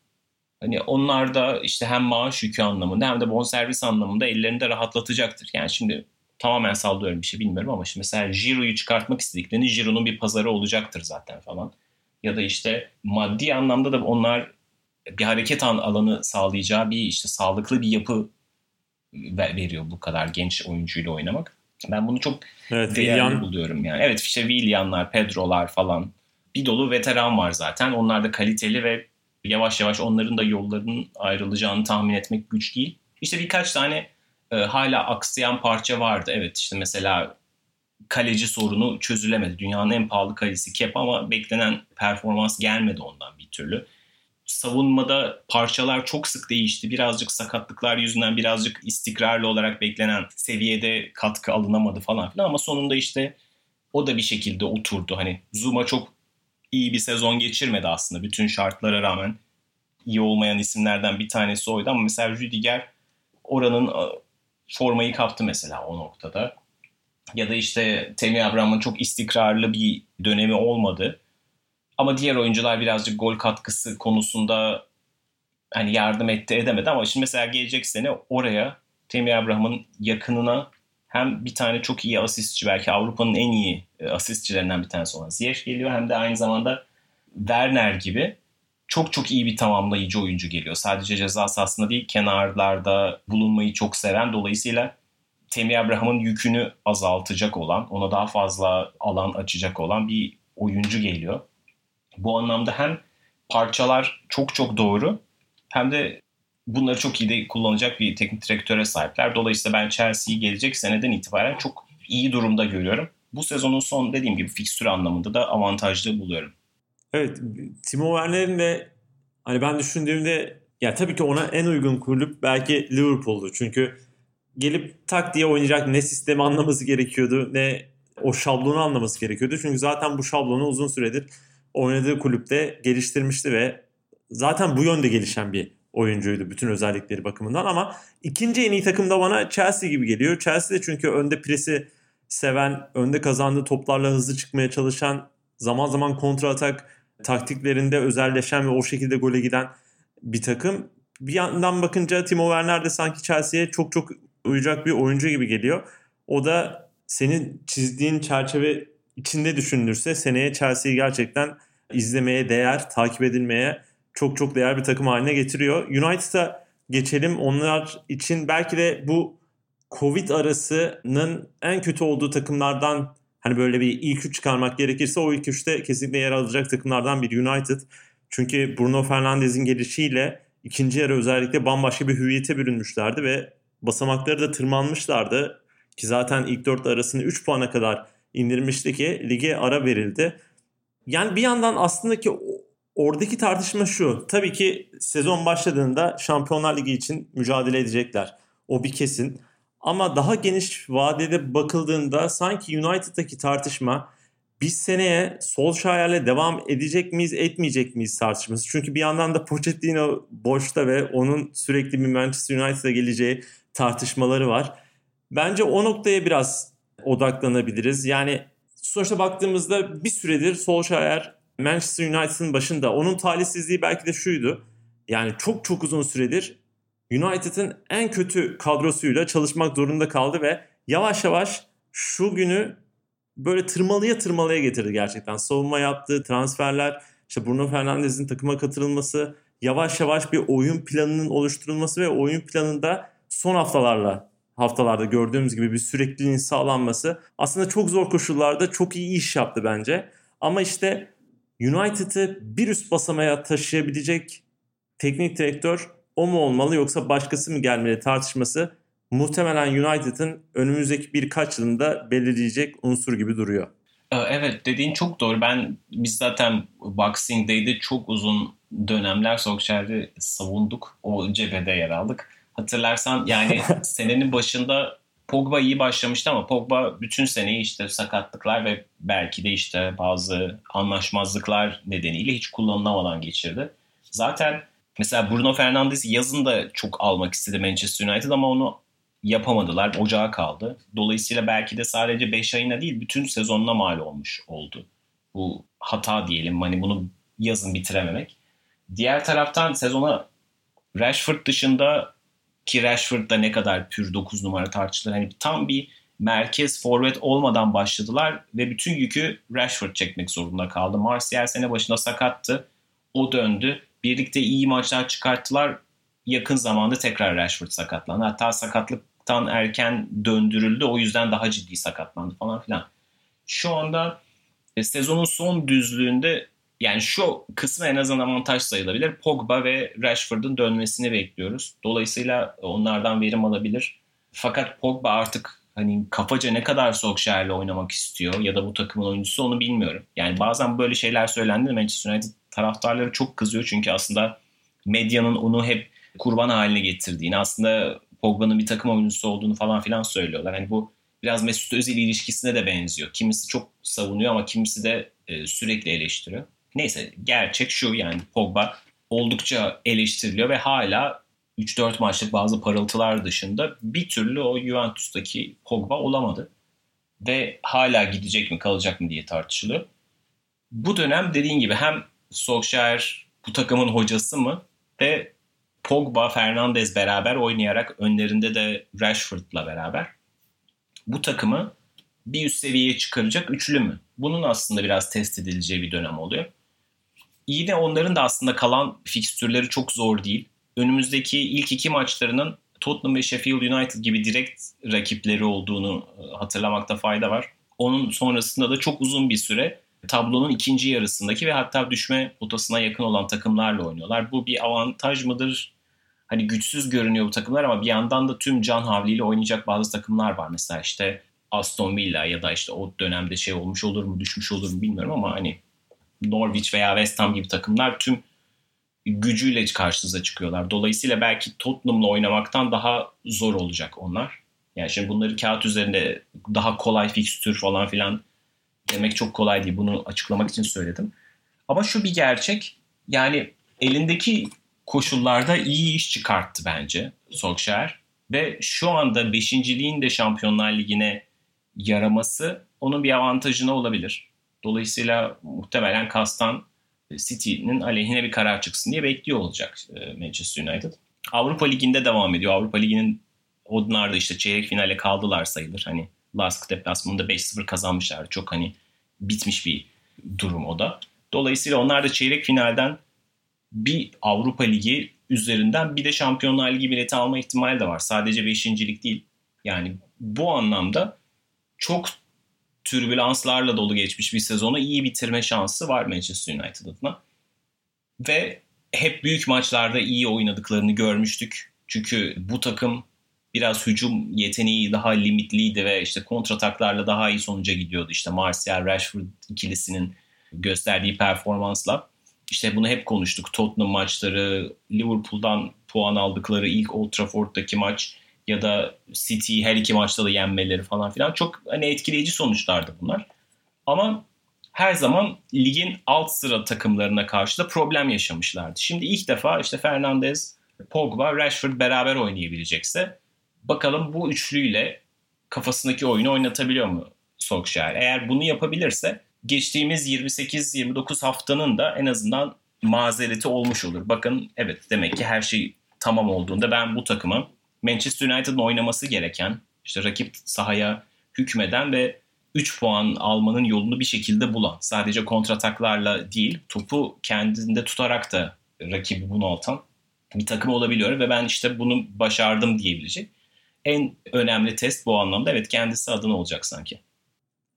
[SPEAKER 3] hani onlar da işte hem maaş yükü anlamında hem de bonservis anlamında ellerinde rahatlatacaktır. Yani şimdi tamamen sallıyorum bir şey bilmiyorum ama şimdi mesela Giroud'u çıkartmak istediklerini Giroud'un bir pazarı olacaktır zaten falan. Ya da işte maddi anlamda da onlar bir hareket alanı sağlayacağı bir işte sağlıklı bir yapı veriyor bu kadar genç oyuncuyla oynamak. Ben bunu çok evet, değerli Willian. buluyorum yani. Evet işte Willian'lar, Pedro'lar falan bir dolu veteran var zaten. Onlar da kaliteli ve yavaş yavaş onların da yollarının ayrılacağını tahmin etmek güç değil. İşte birkaç tane e, hala aksayan parça vardı. Evet işte mesela kaleci sorunu çözülemedi. Dünyanın en pahalı kalecisi Kepa ama beklenen performans gelmedi ondan bir türlü savunmada parçalar çok sık değişti. Birazcık sakatlıklar yüzünden birazcık istikrarlı olarak beklenen seviyede katkı alınamadı falan filan ama sonunda işte o da bir şekilde oturdu. Hani Zuma çok iyi bir sezon geçirmedi aslında bütün şartlara rağmen. iyi olmayan isimlerden bir tanesi oydu ama mesela Rüdiger oranın formayı kaptı mesela o noktada. ya da işte Temi Abraham'ın çok istikrarlı bir dönemi olmadı. Ama diğer oyuncular birazcık gol katkısı konusunda hani yardım etti edemedi ama şimdi mesela gelecek sene oraya Temi Abraham'ın yakınına hem bir tane çok iyi asistçi belki Avrupa'nın en iyi e, asistçilerinden bir tanesi olan Ziyech geliyor hem de aynı zamanda Werner gibi çok çok iyi bir tamamlayıcı oyuncu geliyor. Sadece ceza sahasında değil kenarlarda bulunmayı çok seven dolayısıyla Temi Abraham'ın yükünü azaltacak olan, ona daha fazla alan açacak olan bir oyuncu geliyor. Bu anlamda hem parçalar çok çok doğru hem de bunları çok iyi de kullanacak bir teknik direktöre sahipler. Dolayısıyla ben Chelsea'yi gelecek seneden itibaren çok iyi durumda görüyorum. Bu sezonun son dediğim gibi fikstür anlamında da avantajlı buluyorum.
[SPEAKER 2] Evet, Timo Werner'in de hani ben düşündüğümde ya tabii ki ona en uygun kulüp belki Liverpool'du. Çünkü gelip tak diye oynayacak ne sistemi anlaması gerekiyordu ne o şablonu anlaması gerekiyordu. Çünkü zaten bu şablonu uzun süredir oynadığı kulüpte geliştirmişti ve zaten bu yönde gelişen bir oyuncuydu bütün özellikleri bakımından ama ikinci en iyi takım da bana Chelsea gibi geliyor. Chelsea de çünkü önde presi seven, önde kazandığı toplarla hızlı çıkmaya çalışan, zaman zaman kontra atak taktiklerinde özelleşen ve o şekilde gole giden bir takım. Bir yandan bakınca Timo Werner de sanki Chelsea'ye çok çok uyacak bir oyuncu gibi geliyor. O da senin çizdiğin çerçeve içinde düşünülürse seneye Chelsea'yi gerçekten izlemeye değer, takip edilmeye çok çok değer bir takım haline getiriyor. United'a geçelim. Onlar için belki de bu Covid arasının en kötü olduğu takımlardan hani böyle bir ilk üç çıkarmak gerekirse o ilk üçte kesinlikle yer alacak takımlardan bir United. Çünkü Bruno Fernandes'in gelişiyle ikinci yarı özellikle bambaşka bir hüviyete bürünmüşlerdi ve basamakları da tırmanmışlardı. Ki zaten ilk dört arasını 3 puana kadar indirmişti ki lige ara verildi. Yani bir yandan aslında ki oradaki tartışma şu. Tabii ki sezon başladığında Şampiyonlar Ligi için mücadele edecekler. O bir kesin. Ama daha geniş vadede bakıldığında sanki United'daki tartışma biz seneye Solskjaer'le devam edecek miyiz etmeyecek miyiz tartışması. Çünkü bir yandan da Pochettino boşta ve onun sürekli bir Manchester United'a geleceği tartışmaları var. Bence o noktaya biraz odaklanabiliriz. Yani sonuçta baktığımızda bir süredir Solskjaer Manchester United'ın başında. Onun talihsizliği belki de şuydu. Yani çok çok uzun süredir United'ın en kötü kadrosuyla çalışmak zorunda kaldı ve yavaş yavaş şu günü böyle tırmalıya tırmalıya getirdi gerçekten. Savunma yaptığı transferler, işte Bruno Fernandes'in takıma katılması, yavaş yavaş bir oyun planının oluşturulması ve oyun planında son haftalarla haftalarda gördüğümüz gibi bir sürekliliğin sağlanması aslında çok zor koşullarda çok iyi iş yaptı bence. Ama işte United'ı bir üst basamaya taşıyabilecek teknik direktör o mu olmalı yoksa başkası mı gelmeli tartışması muhtemelen United'ın önümüzdeki birkaç yılında belirleyecek unsur gibi duruyor.
[SPEAKER 3] Ee, evet dediğin çok doğru. Ben biz zaten Boxing Day'de çok uzun dönemler Solskjaer'i savunduk. O cephede yer aldık. Hatırlarsan yani senenin başında Pogba iyi başlamıştı ama Pogba bütün seneyi işte sakatlıklar ve belki de işte bazı anlaşmazlıklar nedeniyle hiç kullanılamadan geçirdi. Zaten mesela Bruno Fernandes yazın da çok almak istedi Manchester United ama onu yapamadılar. Ocağa kaldı. Dolayısıyla belki de sadece 5 ayına değil bütün sezonuna mal olmuş oldu. Bu hata diyelim hani bunu yazın bitirememek. Diğer taraftan sezona Rashford dışında ki Rashford da ne kadar pür 9 numara tartışılır. Hani tam bir merkez forvet olmadan başladılar ve bütün yükü Rashford çekmek zorunda kaldı. Martial sene başında sakattı. O döndü. Birlikte iyi maçlar çıkarttılar. Yakın zamanda tekrar Rashford sakatlandı. Hatta sakatlıktan erken döndürüldü. O yüzden daha ciddi sakatlandı falan filan. Şu anda e, sezonun son düzlüğünde yani şu kısmı en azından avantaj sayılabilir. Pogba ve Rashford'un dönmesini bekliyoruz. Dolayısıyla onlardan verim alabilir. Fakat Pogba artık hani kafaca ne kadar Solskjaer'le oynamak istiyor ya da bu takımın oyuncusu onu bilmiyorum. Yani bazen böyle şeyler söylendi Manchester United taraftarları çok kızıyor çünkü aslında medyanın onu hep kurban haline getirdiğini aslında Pogba'nın bir takım oyuncusu olduğunu falan filan söylüyorlar. Hani bu biraz Mesut Özil ilişkisine de benziyor. Kimisi çok savunuyor ama kimisi de e, sürekli eleştiriyor. Neyse gerçek şu yani Pogba oldukça eleştiriliyor ve hala 3-4 maçlık bazı parıltılar dışında bir türlü o Juventus'taki Pogba olamadı. ve hala gidecek mi kalacak mı diye tartışılıyor. Bu dönem dediğin gibi hem Solskjaer bu takımın hocası mı ve Pogba, Fernandez beraber oynayarak önlerinde de Rashford'la beraber bu takımı bir üst seviyeye çıkaracak üçlü mü? Bunun aslında biraz test edileceği bir dönem oluyor. Yine onların da aslında kalan fikstürleri çok zor değil. Önümüzdeki ilk iki maçlarının Tottenham ve Sheffield United gibi direkt rakipleri olduğunu e, hatırlamakta fayda var. Onun sonrasında da çok uzun bir süre tablonun ikinci yarısındaki ve hatta düşme potasına yakın olan takımlarla oynuyorlar. Bu bir avantaj mıdır? Hani güçsüz görünüyor bu takımlar ama bir yandan da tüm can havliyle oynayacak bazı takımlar var. Mesela işte Aston Villa ya da işte o dönemde şey olmuş olur mu düşmüş olur mu bilmiyorum ama hani Norwich veya West Ham gibi takımlar tüm gücüyle karşınıza çıkıyorlar. Dolayısıyla belki Tottenham'la oynamaktan daha zor olacak onlar. Yani şimdi bunları kağıt üzerinde daha kolay fikstür falan filan demek çok kolay değil. Bunu açıklamak için söyledim. Ama şu bir gerçek. Yani elindeki koşullarda iyi iş çıkarttı bence Solskjaer. Ve şu anda beşinciliğin de Şampiyonlar Ligi'ne yaraması onun bir avantajına olabilir. Dolayısıyla muhtemelen Kastan City'nin aleyhine bir karar çıksın diye bekliyor olacak e, Manchester United. Avrupa Ligi'nde devam ediyor. Avrupa Ligi'nin onlar da işte çeyrek finale kaldılar sayılır. Hani Lask deplasmanında 5-0 kazanmışlar. Çok hani bitmiş bir durum o da. Dolayısıyla onlar da çeyrek finalden bir Avrupa Ligi üzerinden bir de Şampiyonlar Ligi bileti alma ihtimali de var. Sadece beşincilik değil. Yani bu anlamda çok türbülanslarla dolu geçmiş bir sezonu iyi bitirme şansı var Manchester United adına. Ve hep büyük maçlarda iyi oynadıklarını görmüştük. Çünkü bu takım biraz hücum yeteneği daha limitliydi ve işte kontrataklarla daha iyi sonuca gidiyordu. İşte Martial Rashford ikilisinin gösterdiği performansla. İşte bunu hep konuştuk. Tottenham maçları, Liverpool'dan puan aldıkları ilk Old Trafford'daki maç ya da City her iki maçta da yenmeleri falan filan çok hani etkileyici sonuçlardı bunlar. Ama her zaman ligin alt sıra takımlarına karşı da problem yaşamışlardı. Şimdi ilk defa işte Fernandez, Pogba, Rashford beraber oynayabilecekse bakalım bu üçlüyle kafasındaki oyunu oynatabiliyor mu Solskjaer? Eğer bunu yapabilirse geçtiğimiz 28-29 haftanın da en azından mazereti olmuş olur. Bakın evet demek ki her şey tamam olduğunda ben bu takımın Manchester United'ın oynaması gereken işte rakip sahaya hükmeden ve 3 puan almanın yolunu bir şekilde bulan. Sadece kontrataklarla değil topu kendinde tutarak da rakibi bunaltan bir takım olabiliyor ve ben işte bunu başardım diyebilecek. En önemli test bu anlamda evet kendisi adına olacak sanki.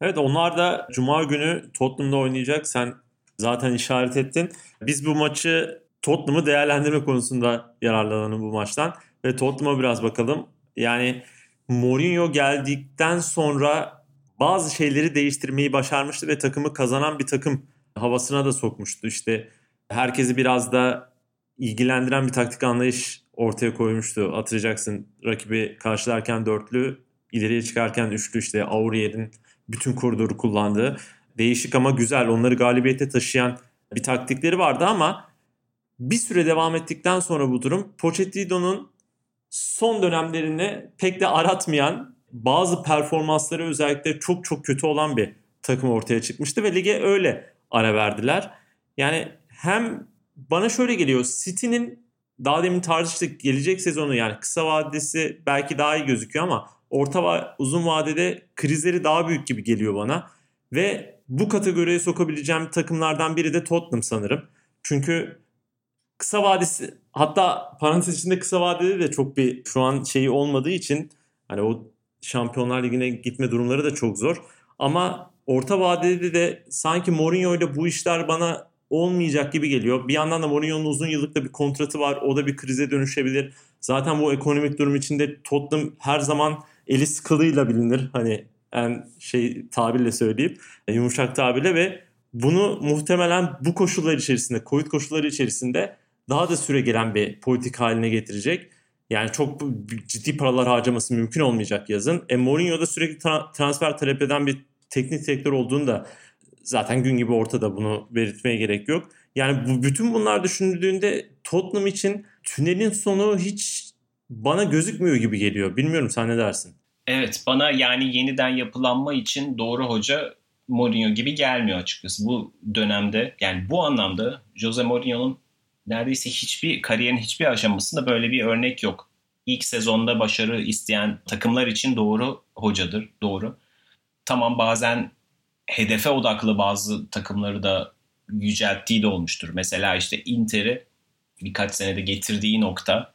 [SPEAKER 2] Evet onlar da Cuma günü Tottenham'da oynayacak. Sen zaten işaret ettin. Biz bu maçı Tottenham'ı değerlendirme konusunda yararlanalım bu maçtan. Ve Tottenham'a biraz bakalım. Yani Mourinho geldikten sonra bazı şeyleri değiştirmeyi başarmıştı ve takımı kazanan bir takım havasına da sokmuştu. İşte herkesi biraz da ilgilendiren bir taktik anlayış ortaya koymuştu. Hatırlayacaksın rakibi karşılarken dörtlü, ileriye çıkarken üçlü işte Aurier'in bütün koridoru kullandığı değişik ama güzel onları galibiyete taşıyan bir taktikleri vardı ama bir süre devam ettikten sonra bu durum Pochettino'nun son dönemlerinde pek de aratmayan bazı performansları özellikle çok çok kötü olan bir takım ortaya çıkmıştı ve lige öyle ara verdiler. Yani hem bana şöyle geliyor City'nin daha demin tartıştık gelecek sezonu yani kısa vadesi belki daha iyi gözüküyor ama orta ve uzun vadede krizleri daha büyük gibi geliyor bana. Ve bu kategoriye sokabileceğim takımlardan biri de Tottenham sanırım. Çünkü kısa vadesi hatta parantez içinde kısa vadede de çok bir şu an şeyi olmadığı için hani o Şampiyonlar Ligi'ne gitme durumları da çok zor. Ama orta vadede de sanki Mourinho ile bu işler bana olmayacak gibi geliyor. Bir yandan da Mourinho'nun uzun yıllık da bir kontratı var. O da bir krize dönüşebilir. Zaten bu ekonomik durum içinde Tottenham her zaman eli sıkılığıyla bilinir. Hani en şey tabirle söyleyip yumuşak tabirle ve bunu muhtemelen bu koşullar içerisinde, Covid koşulları içerisinde daha da süre gelen bir politik haline getirecek. Yani çok ciddi paralar harcaması mümkün olmayacak yazın. E Mourinho da sürekli tra- transfer talep eden bir teknik direktör olduğunu da zaten gün gibi ortada bunu belirtmeye gerek yok. Yani bu bütün bunlar düşünüldüğünde Tottenham için tünelin sonu hiç bana gözükmüyor gibi geliyor. Bilmiyorum sen ne dersin?
[SPEAKER 3] Evet bana yani yeniden yapılanma için doğru hoca Mourinho gibi gelmiyor açıkçası. Bu dönemde yani bu anlamda Jose Mourinho'nun neredeyse hiçbir kariyerin hiçbir aşamasında böyle bir örnek yok. İlk sezonda başarı isteyen takımlar için doğru hocadır. Doğru. Tamam bazen hedefe odaklı bazı takımları da yücelttiği de olmuştur. Mesela işte Inter'i birkaç senede getirdiği nokta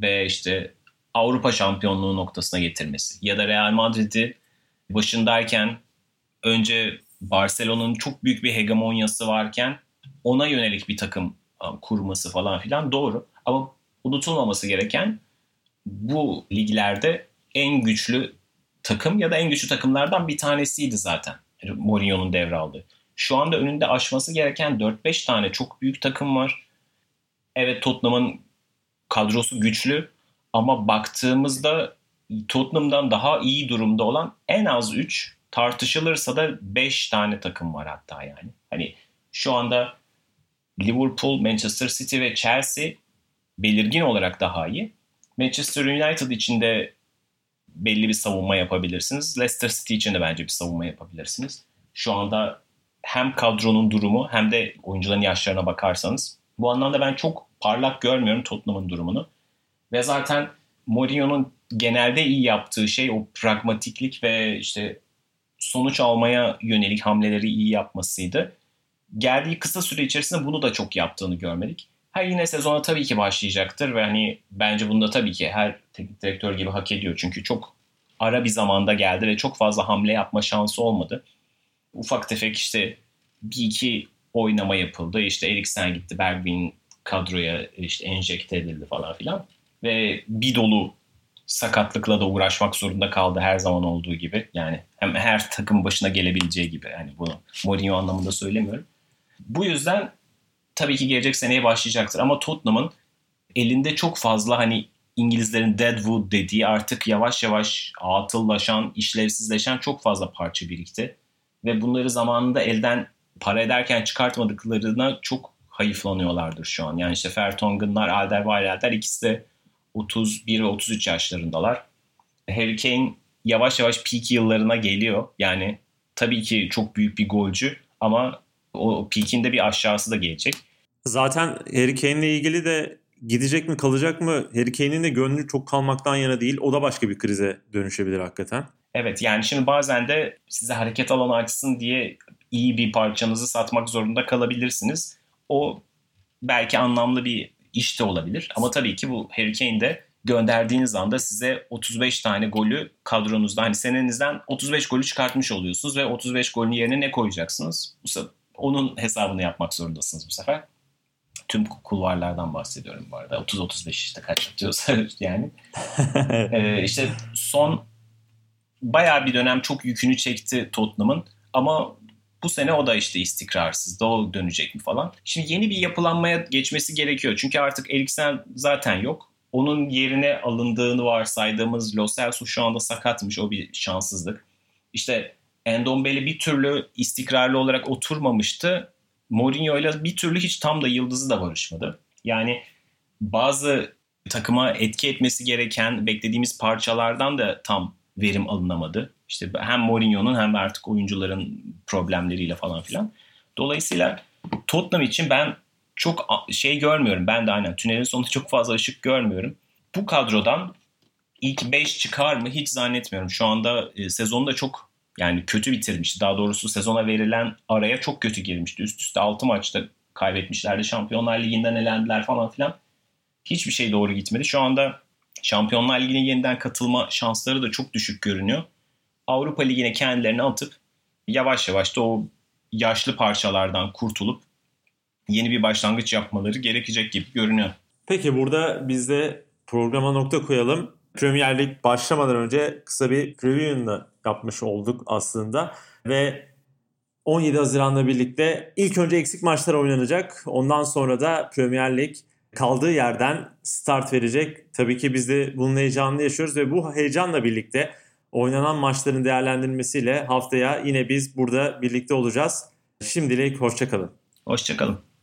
[SPEAKER 3] ve işte Avrupa şampiyonluğu noktasına getirmesi. Ya da Real Madrid'i başındayken önce Barcelona'nın çok büyük bir hegemonyası varken ona yönelik bir takım kurması falan filan doğru. Ama unutulmaması gereken bu liglerde en güçlü takım ya da en güçlü takımlardan bir tanesiydi zaten. Mourinho'nun devraldığı. Şu anda önünde aşması gereken 4-5 tane çok büyük takım var. Evet Tottenham'ın kadrosu güçlü ama baktığımızda Tottenham'dan daha iyi durumda olan en az 3 tartışılırsa da 5 tane takım var hatta yani. Hani şu anda Liverpool, Manchester City ve Chelsea belirgin olarak daha iyi. Manchester United için de belli bir savunma yapabilirsiniz. Leicester City için de bence bir savunma yapabilirsiniz. Şu anda hem kadronun durumu hem de oyuncuların yaşlarına bakarsanız bu anlamda ben çok parlak görmüyorum Tottenham'ın durumunu. Ve zaten Mourinho'nun genelde iyi yaptığı şey o pragmatiklik ve işte sonuç almaya yönelik hamleleri iyi yapmasıydı. Geldiği kısa süre içerisinde bunu da çok yaptığını görmedik. Ha yine sezona tabii ki başlayacaktır ve hani bence bunda tabii ki her teknik direktör gibi hak ediyor. Çünkü çok ara bir zamanda geldi ve çok fazla hamle yapma şansı olmadı. Ufak tefek işte bir iki oynama yapıldı. İşte Eriksen gitti, Bergwijn kadroya işte enjekte edildi falan filan. Ve bir dolu sakatlıkla da uğraşmak zorunda kaldı her zaman olduğu gibi. Yani hem her takım başına gelebileceği gibi. Yani bunu Mourinho anlamında söylemiyorum. Bu yüzden tabii ki gelecek seneye başlayacaktır. Ama Tottenham'ın elinde çok fazla hani İngilizlerin deadwood dediği artık yavaş yavaş atıllaşan, işlevsizleşen çok fazla parça birikti. Ve bunları zamanında elden para ederken çıkartmadıklarına çok hayıflanıyorlardır şu an. Yani işte Fertongen'lar, Alderweireld'ler ikisi de 31 ve 33 yaşlarındalar. Harry Kane yavaş yavaş peak yıllarına geliyor. Yani tabii ki çok büyük bir golcü ama o peak'inde bir aşağısı da gelecek.
[SPEAKER 2] Zaten Harry Kane'le ilgili de gidecek mi kalacak mı Harry Kane'in de gönlü çok kalmaktan yana değil. O da başka bir krize dönüşebilir hakikaten.
[SPEAKER 3] Evet yani şimdi bazen de size hareket alanı açsın diye iyi bir parçanızı satmak zorunda kalabilirsiniz. O belki anlamlı bir iş de olabilir. Ama tabii ki bu Harry Kane'de gönderdiğiniz anda size 35 tane golü kadronuzda hani senenizden 35 golü çıkartmış oluyorsunuz ve 35 golün yerine ne koyacaksınız? Onun hesabını yapmak zorundasınız bu sefer. Tüm kulvarlardan bahsediyorum bu arada. 30-35 işte kaç atıyorsa yani. ee, işte son bayağı bir dönem çok yükünü çekti Tottenham'ın ama bu sene o da işte istikrarsız. O dönecek mi falan. Şimdi yeni bir yapılanmaya geçmesi gerekiyor. Çünkü artık Eriksen zaten yok. Onun yerine alındığını varsaydığımız Lo Celso şu anda sakatmış. O bir şanssızlık. İşte Endombele bir türlü istikrarlı olarak oturmamıştı. Mourinho ile bir türlü hiç tam da yıldızı da barışmadı. Yani bazı takıma etki etmesi gereken beklediğimiz parçalardan da tam verim alınamadı. İşte hem Mourinho'nun hem artık oyuncuların problemleriyle falan filan. Dolayısıyla Tottenham için ben çok şey görmüyorum. Ben de aynen tünelin sonunda çok fazla ışık görmüyorum. Bu kadrodan ilk 5 çıkar mı hiç zannetmiyorum. Şu anda e, sezonu da çok yani kötü bitirmişti. Daha doğrusu sezona verilen araya çok kötü girmişti. Üst üste 6 maçta kaybetmişlerdi. Şampiyonlar Ligi'nden elendiler falan filan. Hiçbir şey doğru gitmedi. Şu anda Şampiyonlar Ligi'ne yeniden katılma şansları da çok düşük görünüyor. Avrupa Ligi'ne kendilerini atıp yavaş yavaş da o yaşlı parçalardan kurtulup yeni bir başlangıç yapmaları gerekecek gibi görünüyor.
[SPEAKER 2] Peki burada biz de programa nokta koyalım. Premier Lig başlamadan önce kısa bir preview'unu yapmış olduk aslında. Ve 17 Haziran'la birlikte ilk önce eksik maçlar oynanacak. Ondan sonra da Premier Lig kaldığı yerden start verecek. Tabii ki biz de bunun heyecanını yaşıyoruz ve bu heyecanla birlikte oynanan maçların değerlendirilmesiyle haftaya yine biz burada birlikte olacağız. Şimdilik hoşçakalın.
[SPEAKER 3] Hoşçakalın.